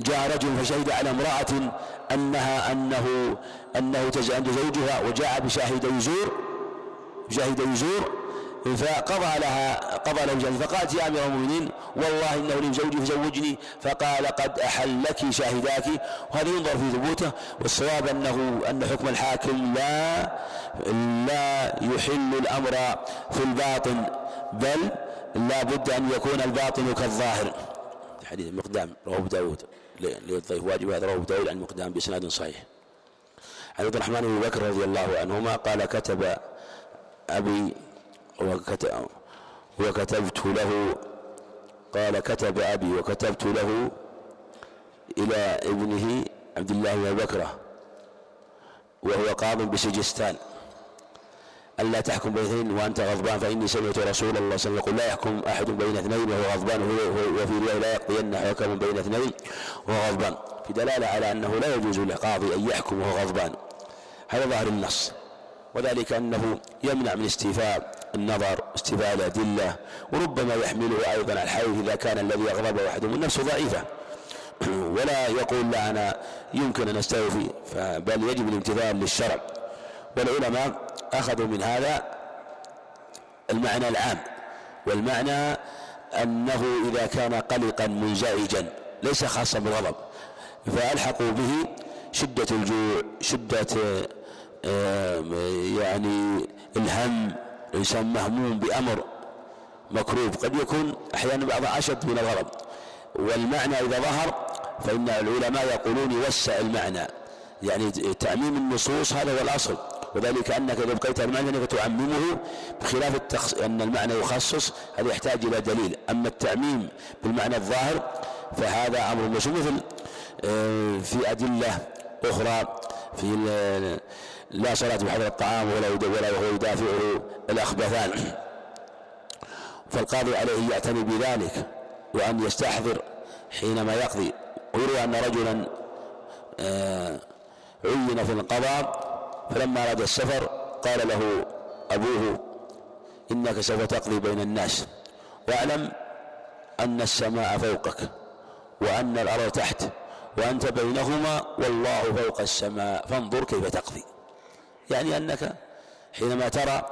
جاء رجل فشهد على امرأة أنها أنه أنه زوجها وجاء بشاهد يزور شاهد يزور فقضى لها قضى له زوج فقالت يا أمير المؤمنين والله إنه لي زوجي فزوجني فقال قد احل لك شاهداك. وهذا ينظر في ثبوته. والصواب انه أن حكم الحاكم لا لا يحل الأمر في الباطن بل لا بد أن يكون الباطن كالظاهر. حديث المقدام رواه أبو داود. للضيف واجب هذا رواه أبو داود عن المقدام بإسناد صحيح. عن عبد الرحمن بن بكر رضي الله عنهما قال كتب أبي وكتبت له قال كتب أبي وكتبت له إلى ابنه عبد الله بن بكره وهو قاض بسجستان. ألا تحكم بين اثنين وأنت غضبان فإني سمعت رسول الله صلى الله عليه وسلم يقول لا يحكم أحد بين اثنين وهو غضبان وفي رواية لا يقضين حكم بين اثنين وهو غضبان. في دلالة على أنه لا يجوز للقاضي أن يحكم وهو غضبان. هذا ظاهر النص. وذلك أنه يمنع من استيفاء النظر استيفاء الأدلة وربما يحمله أيضا على الحيث إذا كان الذي يغضب وحده النفس ضعيفة ولا يقول لا أنا يمكن أن أستوفي بل يجب الامتثال للشرع. والعلماء أخذوا من هذا المعنى العام والمعنى أنه إذا كان قلقا منزعجا ليس خاصا بالغضب. فألحقوا به شدة الجوع شدة يعني الهم الإنسان مهموم بأمر مكروب. قد يكون أحيانا بعضها أشد من الغضب والمعنى إذا ظهر فإن العلماء يقولون يوسع المعنى. يعني تعميم النصوص هذا هو الأصل. وذلك أنك إذا بقيت المعنى أنك تعممه بخلاف التخص... أن المعنى يخصص هذا يحتاج إلى دليل. أما التعميم بالمعنى الظاهر فهذا أمر مسلم مثل آه، في أدلة أخرى في لا صلاة بحضر الطعام ولا ولا وهو يدافعه الأخبثان. فالقاضي عليه يعتني بذلك وأن يستحضر حينما يقضي. ويروى أن رجلا آه، عين في القضاء فلما أراد السفر قال له أبوه إنك سوف تقضي بين الناس. واعلم أن السماء فوقك وأن الأرض تحت وأنت بينهما والله فوق السماء. فانظر كيف تقضي. يعني أنك حينما ترى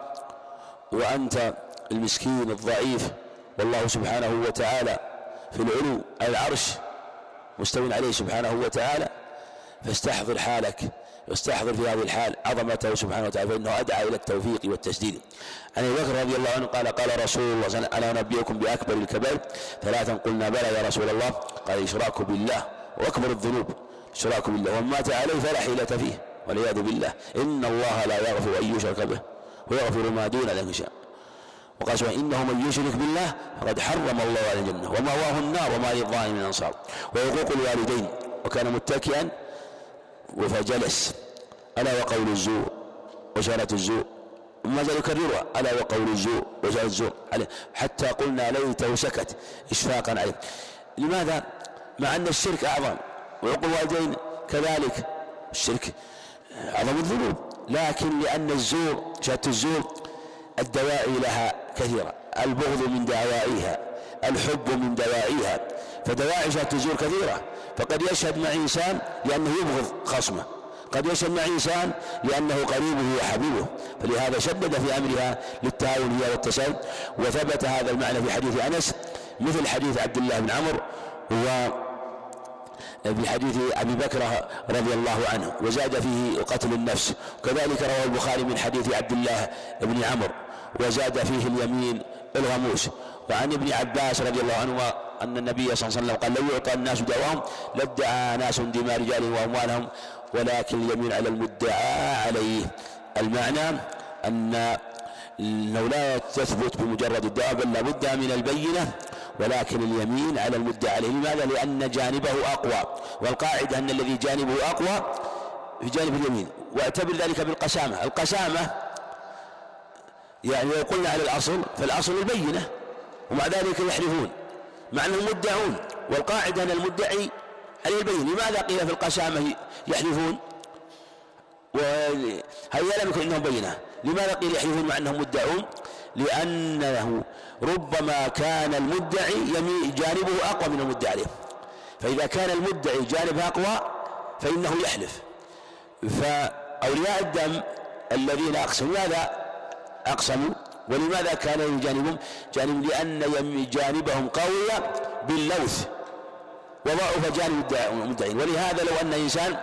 وأنت المسكين الضعيف والله سبحانه وتعالى في العلو العرش مستوٍ عليه سبحانه وتعالى فاستحضر حالك واستحضر في هذه الحال عظمته سبحانه وتعالى فإنه أدعى إلى التوفيق والتسديد. عن أبي بكر رضي الله عنه قال قال رسول الله صلى الله عليه وسلم ألا أنبئكم بأكبر الكبائر؟ ثلاثا قلنا بلى يا رسول الله. قال إشراك بالله وأكبر الذنوب. إشراك بالله ومن مات عليه فلا حيلة فيه. والعياذ بالله. إن الله لا يغفر أن يشرك به ويغفر ما دون ذلك شاء وقال سبحانه إنه من يشرك بالله فقد حرم الله على الجنة ومأواه النار وما للظالم من أنصار. وحقوق الوالدين. وكان متكئا فجلس ألا وقول الزور وشارة الزور. ما زال يكررها. ألا وقول الزور وشارة الزور. حتى قلنا ليته سكت. إشفاقا عليه. لماذا؟ مع أن الشرك أعظم. وعقوق الوالدين كذلك. الشرك أعظم الذنوب. لكن لأن الزور شهادة الزور الدواعي لها كثيرة. البغض من دوائيها الحب من دوائيها. فدواعي شهادة الزور كثيرة. فقد يشهد مع إنسان لأنه يبغض خصمه. قد يشهد مع إنسان لأنه قريبه وحبيبه. فلهذا شدد في أمرها للتعاون هي والتساوي. وثبت هذا المعنى في حديث أنس مثل حديث عبد الله بن عمرو و في حديث أبي بكر رضي الله عنه وزاد فيه قتل النفس. وكذلك رواه البخاري من حديث عبد الله بن عمرو وزاد فيه اليمين الغموس. وعن ابن عباس رضي الله عنهما أن النبي صلى الله عليه وسلم قال لو يعطى الناس دواهم لادعى ناس دماء رجالهم وأموالهم ولكن اليمين على المدعى عليه. المعنى أن لو لا تثبت بمجرد الدعاء بل لابد من البينة ولكن اليمين على المدعى عليه. لماذا؟ لأن جانبه أقوى. والقاعدة أن الذي جانبه أقوى في جانب اليمين. واعتبر ذلك بالقسامة. القسامة يعني لو قلنا على الأصل فالأصل البينة ومع ذلك يحلفون مع أنهم مدعون والقاعدة أن المدعي عليه البين لماذا قيل في القسامة يحلفون؟ وهي لم يكن عندهم بينة. لماذا قيل يحلفون مع أنهم مدعون؟ لأنه ربما كان المدعي جانبه أقوى من المدعي عليه. فإذا كان المدعي جانبه أقوى فإنه يحلف. فأولياء الدم الذين أقسموا ماذا أقسموا؟ ولماذا كان جانبهم؟ جانب لأن جانبهم قوي باللوث وضعف جانب المدعين. ولهذا لو أن إنسان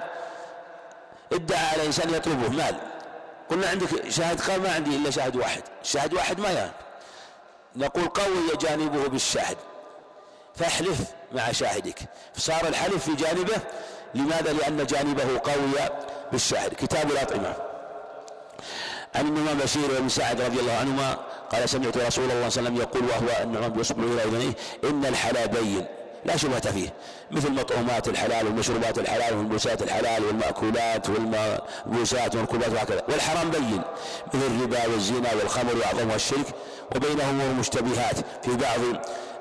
ادعى على إنسان يطلبه مال قلنا عندك شاهد قال ما عندي إلا شاهد واحد. شاهد واحد ما يعني نقول قوي جانبه بالشاهد. فاحلف مع شاهدك. فصار الحلف في جانبه. لماذا؟ لأن جانبه قوي بالشاهد. كتاب الأطعمة. عن النعمان بشير بن سعد رضي الله عنهما قال سمعت رسول الله صلى الله عليه وسلم يقول وهو النعمان بيصبر إلى اذنيه إن الحلال بين لا شبهة فيه. مثل مطعومات الحلال والمشروبات الحلال والملبوسات الحلال والمأكولات والملبوسات والمركوبات وهكذا. والحرام بين. مثل الربا والزنا والخمر وأعظمها الشرك وبينهم المشتبهات في بعض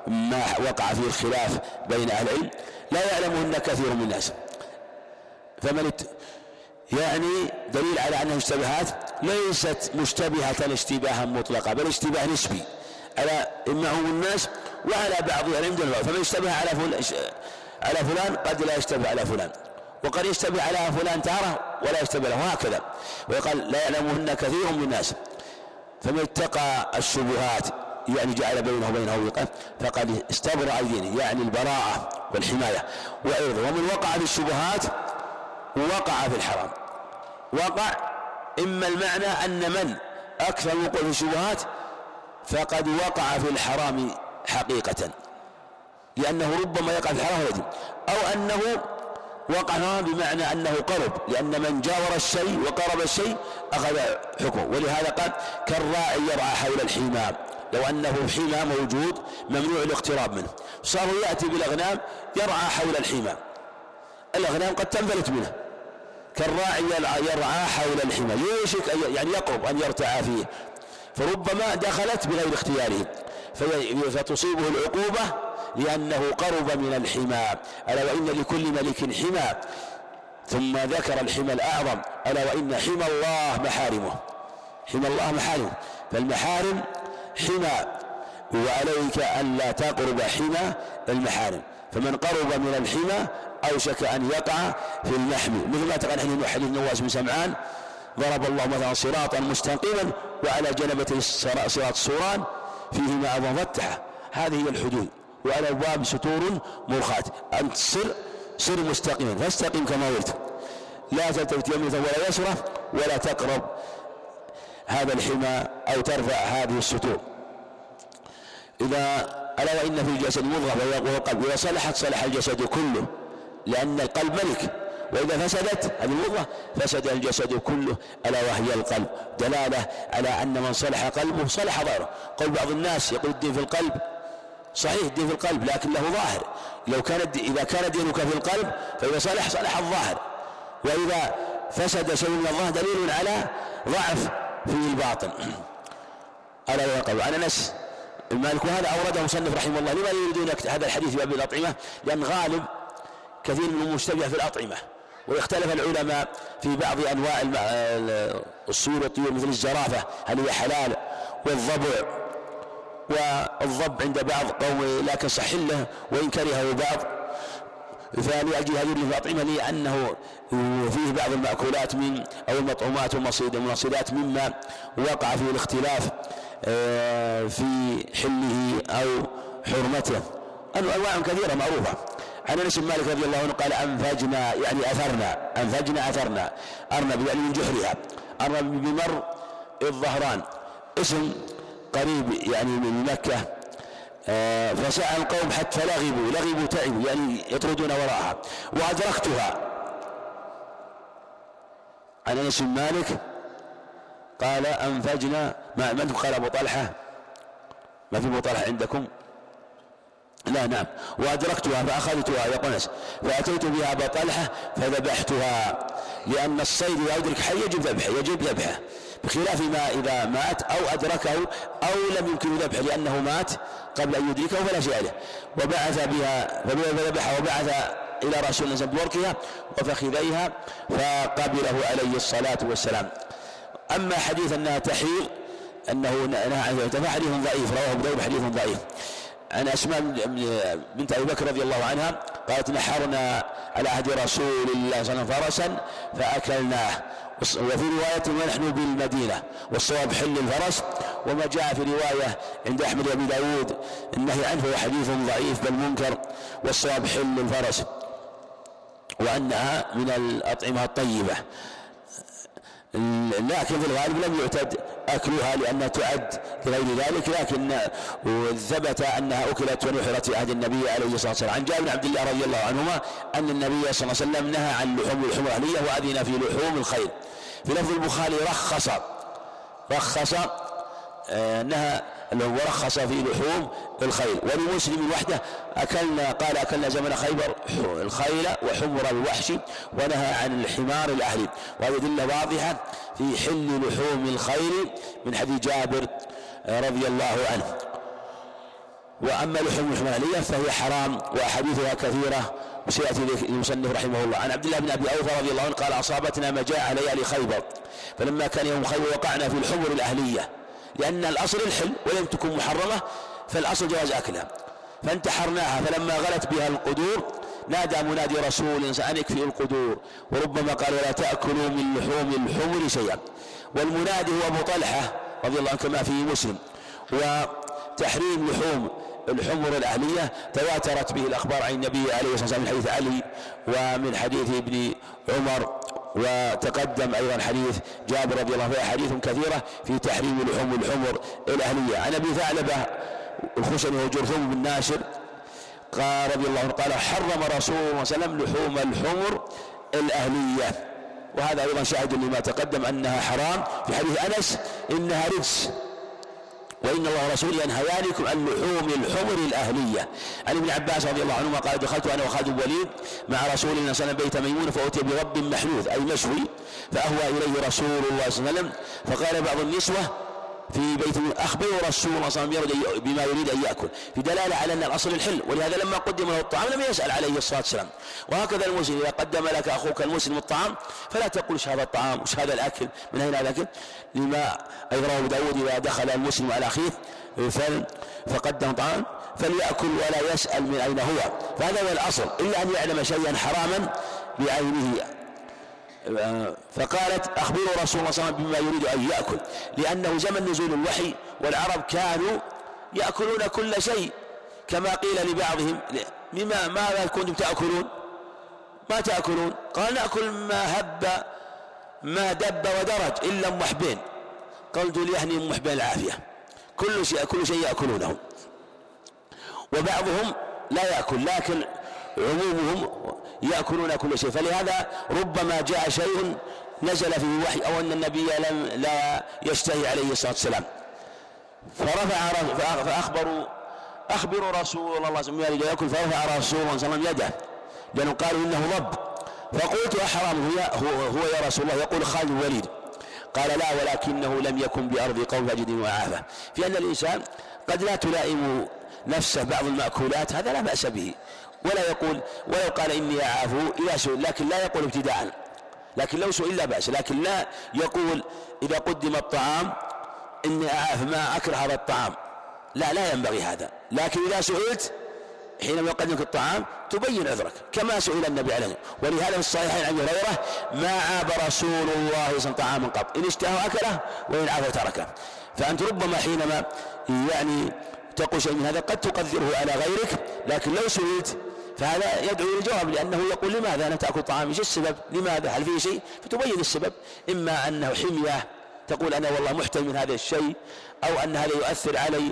ما وقع فيه الخلاف بين أهل العلم. لا يعلمهن كثير من الناس. فمن يعني دليل على أنها مشتبهات ليست مشتبهة اشتباها مطلقا بل اشتباه نسبي. على إما هم الناس وعلى بعض العلم دون فمن اشتبه على فلان على فلان قد لا يشتبه على فلان. وقد يشتبه على فلان تارة ولا يشتبه له. هكذا ويقال لا يعلمهن كثير من الناس. فمن اتقى الشبهات يعني جعل بينه وبينه وقة فقد استبرأ دينه يعني البراءة والحماية وأيضا ومن وقع في الشبهات وقع في الحرام. وقع إما المعنى أن من أكثر الوقوع في الشبهات فقد وقع في الحرام حقيقة لأنه ربما يقع في الحرام ويجب أو أنه وقع بمعنى أنه قرب لأن من جاور الشيء وقرب الشيء أخذ حكمه. ولهذا قال كالراعي يرعى حول الحمام. لو أنه حمى موجود ممنوع الاقتراب منه. صار يأتي بالأغنام يرعى حول الحمام. الأغنام قد تنفلت منه. كالراعي يرعى حول الحمى يوشك يعني يقرب أن يرتعى فيه. فربما دخلت بغير اختياره. فتصيبه العقوبة لأنه قرب من الحمى. ألا وإن لكل ملك حمى. ثم ذكر الحمى الأعظم. ألا وإن حمى الله محارمه. حمى الله محارمه. فالمحارم حمى. وعليك أن لا تقرب حمى المحارم. فمن قرب من الحمى أوشك أن يقع في المحمي. مثل ما تقال حديث نواس بن سمعان. ضرب الله مثلا صراطا مستقيما وعلى جنبته صراط صوران فيهما أبواب فتحة هذه هي الحدود. وعلى الباب ستور مرخات. أن تصر صر مستقيما. فاستقم كما قلت. لا تلتفت يمينا ولا يسرى ولا تقرب هذا الحمى أو ترفع هذه السطور. إذا ألا وإن في الجسد مضغة وهو القلب. إذا صلحت صلح الجسد كله. لأن القلب ملك. وإذا فسدت هذه المضغة فسد الجسد كله ألا وهي القلب. دلالة على أن من صلح قلبه صلح ظاهره قول بعض الناس يقول الدين في القلب. صحيح الدين في القلب لكن له ظاهر. لو كان إذا كان دينك في القلب فإذا صلح صلح الظاهر. وإذا فسد شيء من الظاهر دليل على ضعف في الباطن. *clears throat* ألا وهي القلب عن أنس المالك وهذا أورده مصنف رحمه الله. لما يريدون هذا الحديث باب الأطعمة؟ لأن غالب كثير منه مشتبه في الأطعمة. ويختلف العلماء في بعض أنواع الصور والطيور مثل الزرافة هل هي حلال والضبع. والضب عند بعض قوم لكن صحله وإن كرهه بعض. فلأجل هذه الأطعمة لأنه فيه بعض المأكولات من أو المطعومات والمصيدات مما وقع فيه الاختلاف آه، في حله أو حرمته. أنواع كثيرة معروفة. عن انس بن مالك رضي الله عنه قال انفجنا يعني اثرنا انفجنا اثرنا ارنب يعني من جحرها ارنب بمر الظهران اسم قريب يعني من مكة آه، فسعى القوم حتى لغبوا لغبوا تعبوا يعني يطردون وراءها وادركتها. عن انس بن مالك قال انفجنا ما من قال أبو طلحة؟ ما في أبو طلحة عندكم؟ لا نعم. وأدركتها فأخذتها يقول فأتيت بها أبا طلحة فذبحتها لأن الصيد إذا أدرك حي يجب ذبحه يجب ذبحه بخلاف ما إذا مات أو أدركه أو لم يمكن ذبحه لأنه مات قبل أن يدركه فلا شيء له وبعث بها فذبحها وبعث إلى رسول الله بوركها وفخذيها فقبله عليه الصلاة والسلام. أما حديث أنها تحيض أنه نهى عنه فحديث ضعيف رواه أبو حديث ضعيف. عن أسماء بنت أبي بكر رضي الله عنها قالت نحرنا على عهد رسول الله صلى الله عليه وسلم فرسا فأكلناه. وفي رواية ونحن بالمدينة. والصواب حل الفرس. وما جاء في رواية عند أحمد وأبي داود النهي عنه هو حديث ضعيف بل منكر. والصواب حل الفرس. وأنها من الأطعمة الطيبة. لكن في الغالب لم يعتد. أكلها لأنها تعد لغير ذلك لكن ثبت أنها أكلت ونحرت في عهد النبي عليه الصلاة والسلام. عن جابر بن عبد الله رضي الله عنهما أن النبي صلى الله عليه وسلم نهى عن لحوم اللحوم الأهلية وأذن في لحوم الخيل في لفظ البخاري رخص رخص آه، نهى ورخص في لحوم الخيل. ولمسلم وحده أكلنا قال أكلنا زمن خيبر الخيل وحمر الوحش ونهى عن الحمار الأهلي. وهذه أدلة واضحة في حل لحوم الخيل من حديث جابر رضي الله عنه. وأما لحوم الأهلية فهي حرام وأحاديثها كثيرة وسيأتي المصنف رحمه الله. عن عبد الله بن أبي أوفى رضي الله عنه قال أصابتنا مجاعة ليالي خيبر. فلما كان يوم خيبر وقعنا في الحمر الأهلية. لأن الأصل الحل ولم تكن محرمة فالأصل جواز أكلها. فانتحرناها فلما غلت بها القدور نادى منادي رسول أن اكفئوا القدور وربما قال ولا تأكلوا من لحوم الحمر شيئا. والمنادي هو أبو طلحة رضي الله عنه كما في مسلم. وتحريم لحوم الحمر الأهلية تواترت به الأخبار عن النبي عليه الصلاة والسلام من حديث علي ومن حديث ابن عمر وتقدم أيضا حديث جابر رضي الله عنه حديث كثيرة في تحريم لحوم الحمر الأهلية. عن أبي ثعلبة الخشني وجرثوم بن ناشر قال رضي الله عنه قال حرم رسول الله صلى الله عليه وسلم لحوم الحمر الأهلية. وهذا أيضا شاهد لما تقدم أنها حرام. في حديث أنس إنها رجس. وإن الله ورسوله ينهيانكم عن لحوم الحمر الأهلية. عن ابن عباس رضي الله عنهما قال دخلت أنا وخالد بن الوليد مع رسول الله صلى الله عليه وسلم بيت ميمون فأتي برب محلوث أي مشوي فأهوى إليه رسول الله صلى الله عليه وسلم فقال بعض النسوة في بيت أخبروا رسول الله صلى الله عليه وسلم بما يريد أن يأكل. في دلالة على أن الأصل الحل ولهذا لما قدم له الطعام لم يسأل عليه الصلاة والسلام. وهكذا المسلم إذا قدم لك أخوك المسلم الطعام فلا تقول إيش هذا الطعام؟ وش هذا الأكل؟ من أين هذا الأكل؟ لما أيضا أبو داود إذا دخل المسلم على أخيه فقدم طعام فليأكل ولا يسأل من أين هو. فهذا هو الأصل. إلا أن يعلم شيئا حراما بعينه. فقالت أخبروا رسول الله صلى الله عليه وسلم بما يريد أن يأكل لأنه زمن نزول الوحي والعرب كانوا يأكلون كل شيء كما قيل لبعضهم مما ماذا كنتم تأكلون؟ ما تأكلون؟ قال نأكل ما هب ما دب ودرج إلا أم محبين. قلت ليهني أم محبين العافية. كل شيء كل شيء يأكلونه. وبعضهم لا يأكل لكن عمومهم يأكلون كل شيء. فلهذا ربما جاء شيء نزل فيه وحي أو أن النبي لم لا يشتهي عليه الصلاة والسلام. فرفع فأخبروا أخبروا رسول الله صلى الله عليه وسلم يأكل فرفع رسول الله صلى الله عليه وسلم يده. لأنه قالوا إنه ضب فقلت أحرام هو, هو يا رسول الله يقول خالد الوليد. قال لا ولكنه لم يكن بأرض قوم فجد وعافة في أن الإنسان قد لا تلائم نفسه بعض المأكولات هذا لا بأس به. ولا يقول ولو قال إني أعافه إذا سئل لكن لا يقول ابتداء. لكن لو سئل لا بأس. لكن لا يقول إذا قدم الطعام إني أعاف ما أكره هذا الطعام. لا لا ينبغي هذا. لكن إذا سئلت حينما يقدم لك الطعام تبين عذرك كما سئل النبي عليه. ولهذا في الصحيحين عن هريرة ما عاب رسول الله صلى الله عليه وسلم طعاما قط. إن اشتهى اكله وإن عافى تركه. فأنت ربما حينما يعني تقول شيء من هذا قد تقدره على غيرك لكن لو سئلت فهذا يدعو إلى الجواب لأنه يقول لماذا أنا تأكل طعامي إيش السبب؟ لماذا؟ هل فيه شيء؟ فتبين السبب. إما أنه حمية تقول أنا والله محتاج من هذا الشيء أو أن هذا يؤثر علي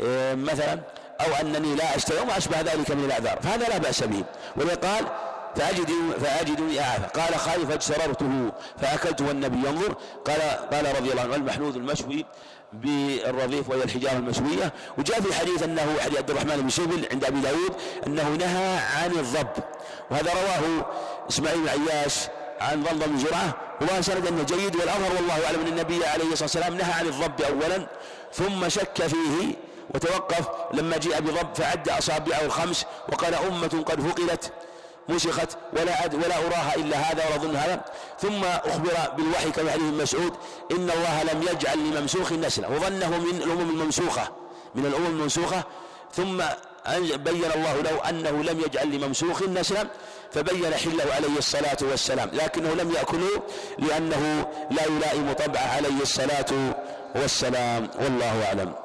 إيه، مثلا أو أنني لا اشتهي وما أشبه ذلك من الأعذار. فهذا لا بأس به. ولقال فأجد فأجدني أعافى قال خالد فاجسررته فأكلت والنبي ينظر. قال قال رضي الله عنه المحنوذ المشوي بالرضيف وهي الحجارة المشوية وجاء في حديث أنه حديث عبد الرحمن بن سبل عند أبي داود أنه نهى عن الضب. وهذا رواه إسماعيل بن عياش عن ضمضم بن زرعة. وما سند أنه جيد والأظهر والله أعلم أن النبي عليه الصلاة والسلام نهى عن الضب أولا ثم شك فيه وتوقف. لما جاء بضب فعد أصابعه الخمس وقال أمة قد فقدت مسخت ولا أد ولا أراها إلا هذا ولا أظن هذا. ثم أخبر بالوحي كما حديث مسعود إن الله لم يجعل لممسوخ نسلا وظنه من الأمم الممسوخة من الأمم الممسوخة. ثم بين الله له أنه لم يجعل لممسوخ نسلا فبين حله عليه الصلاة والسلام. لكنه لم يأكله لأنه لا يلائم طبعه عليه الصلاة والسلام. والله أعلم.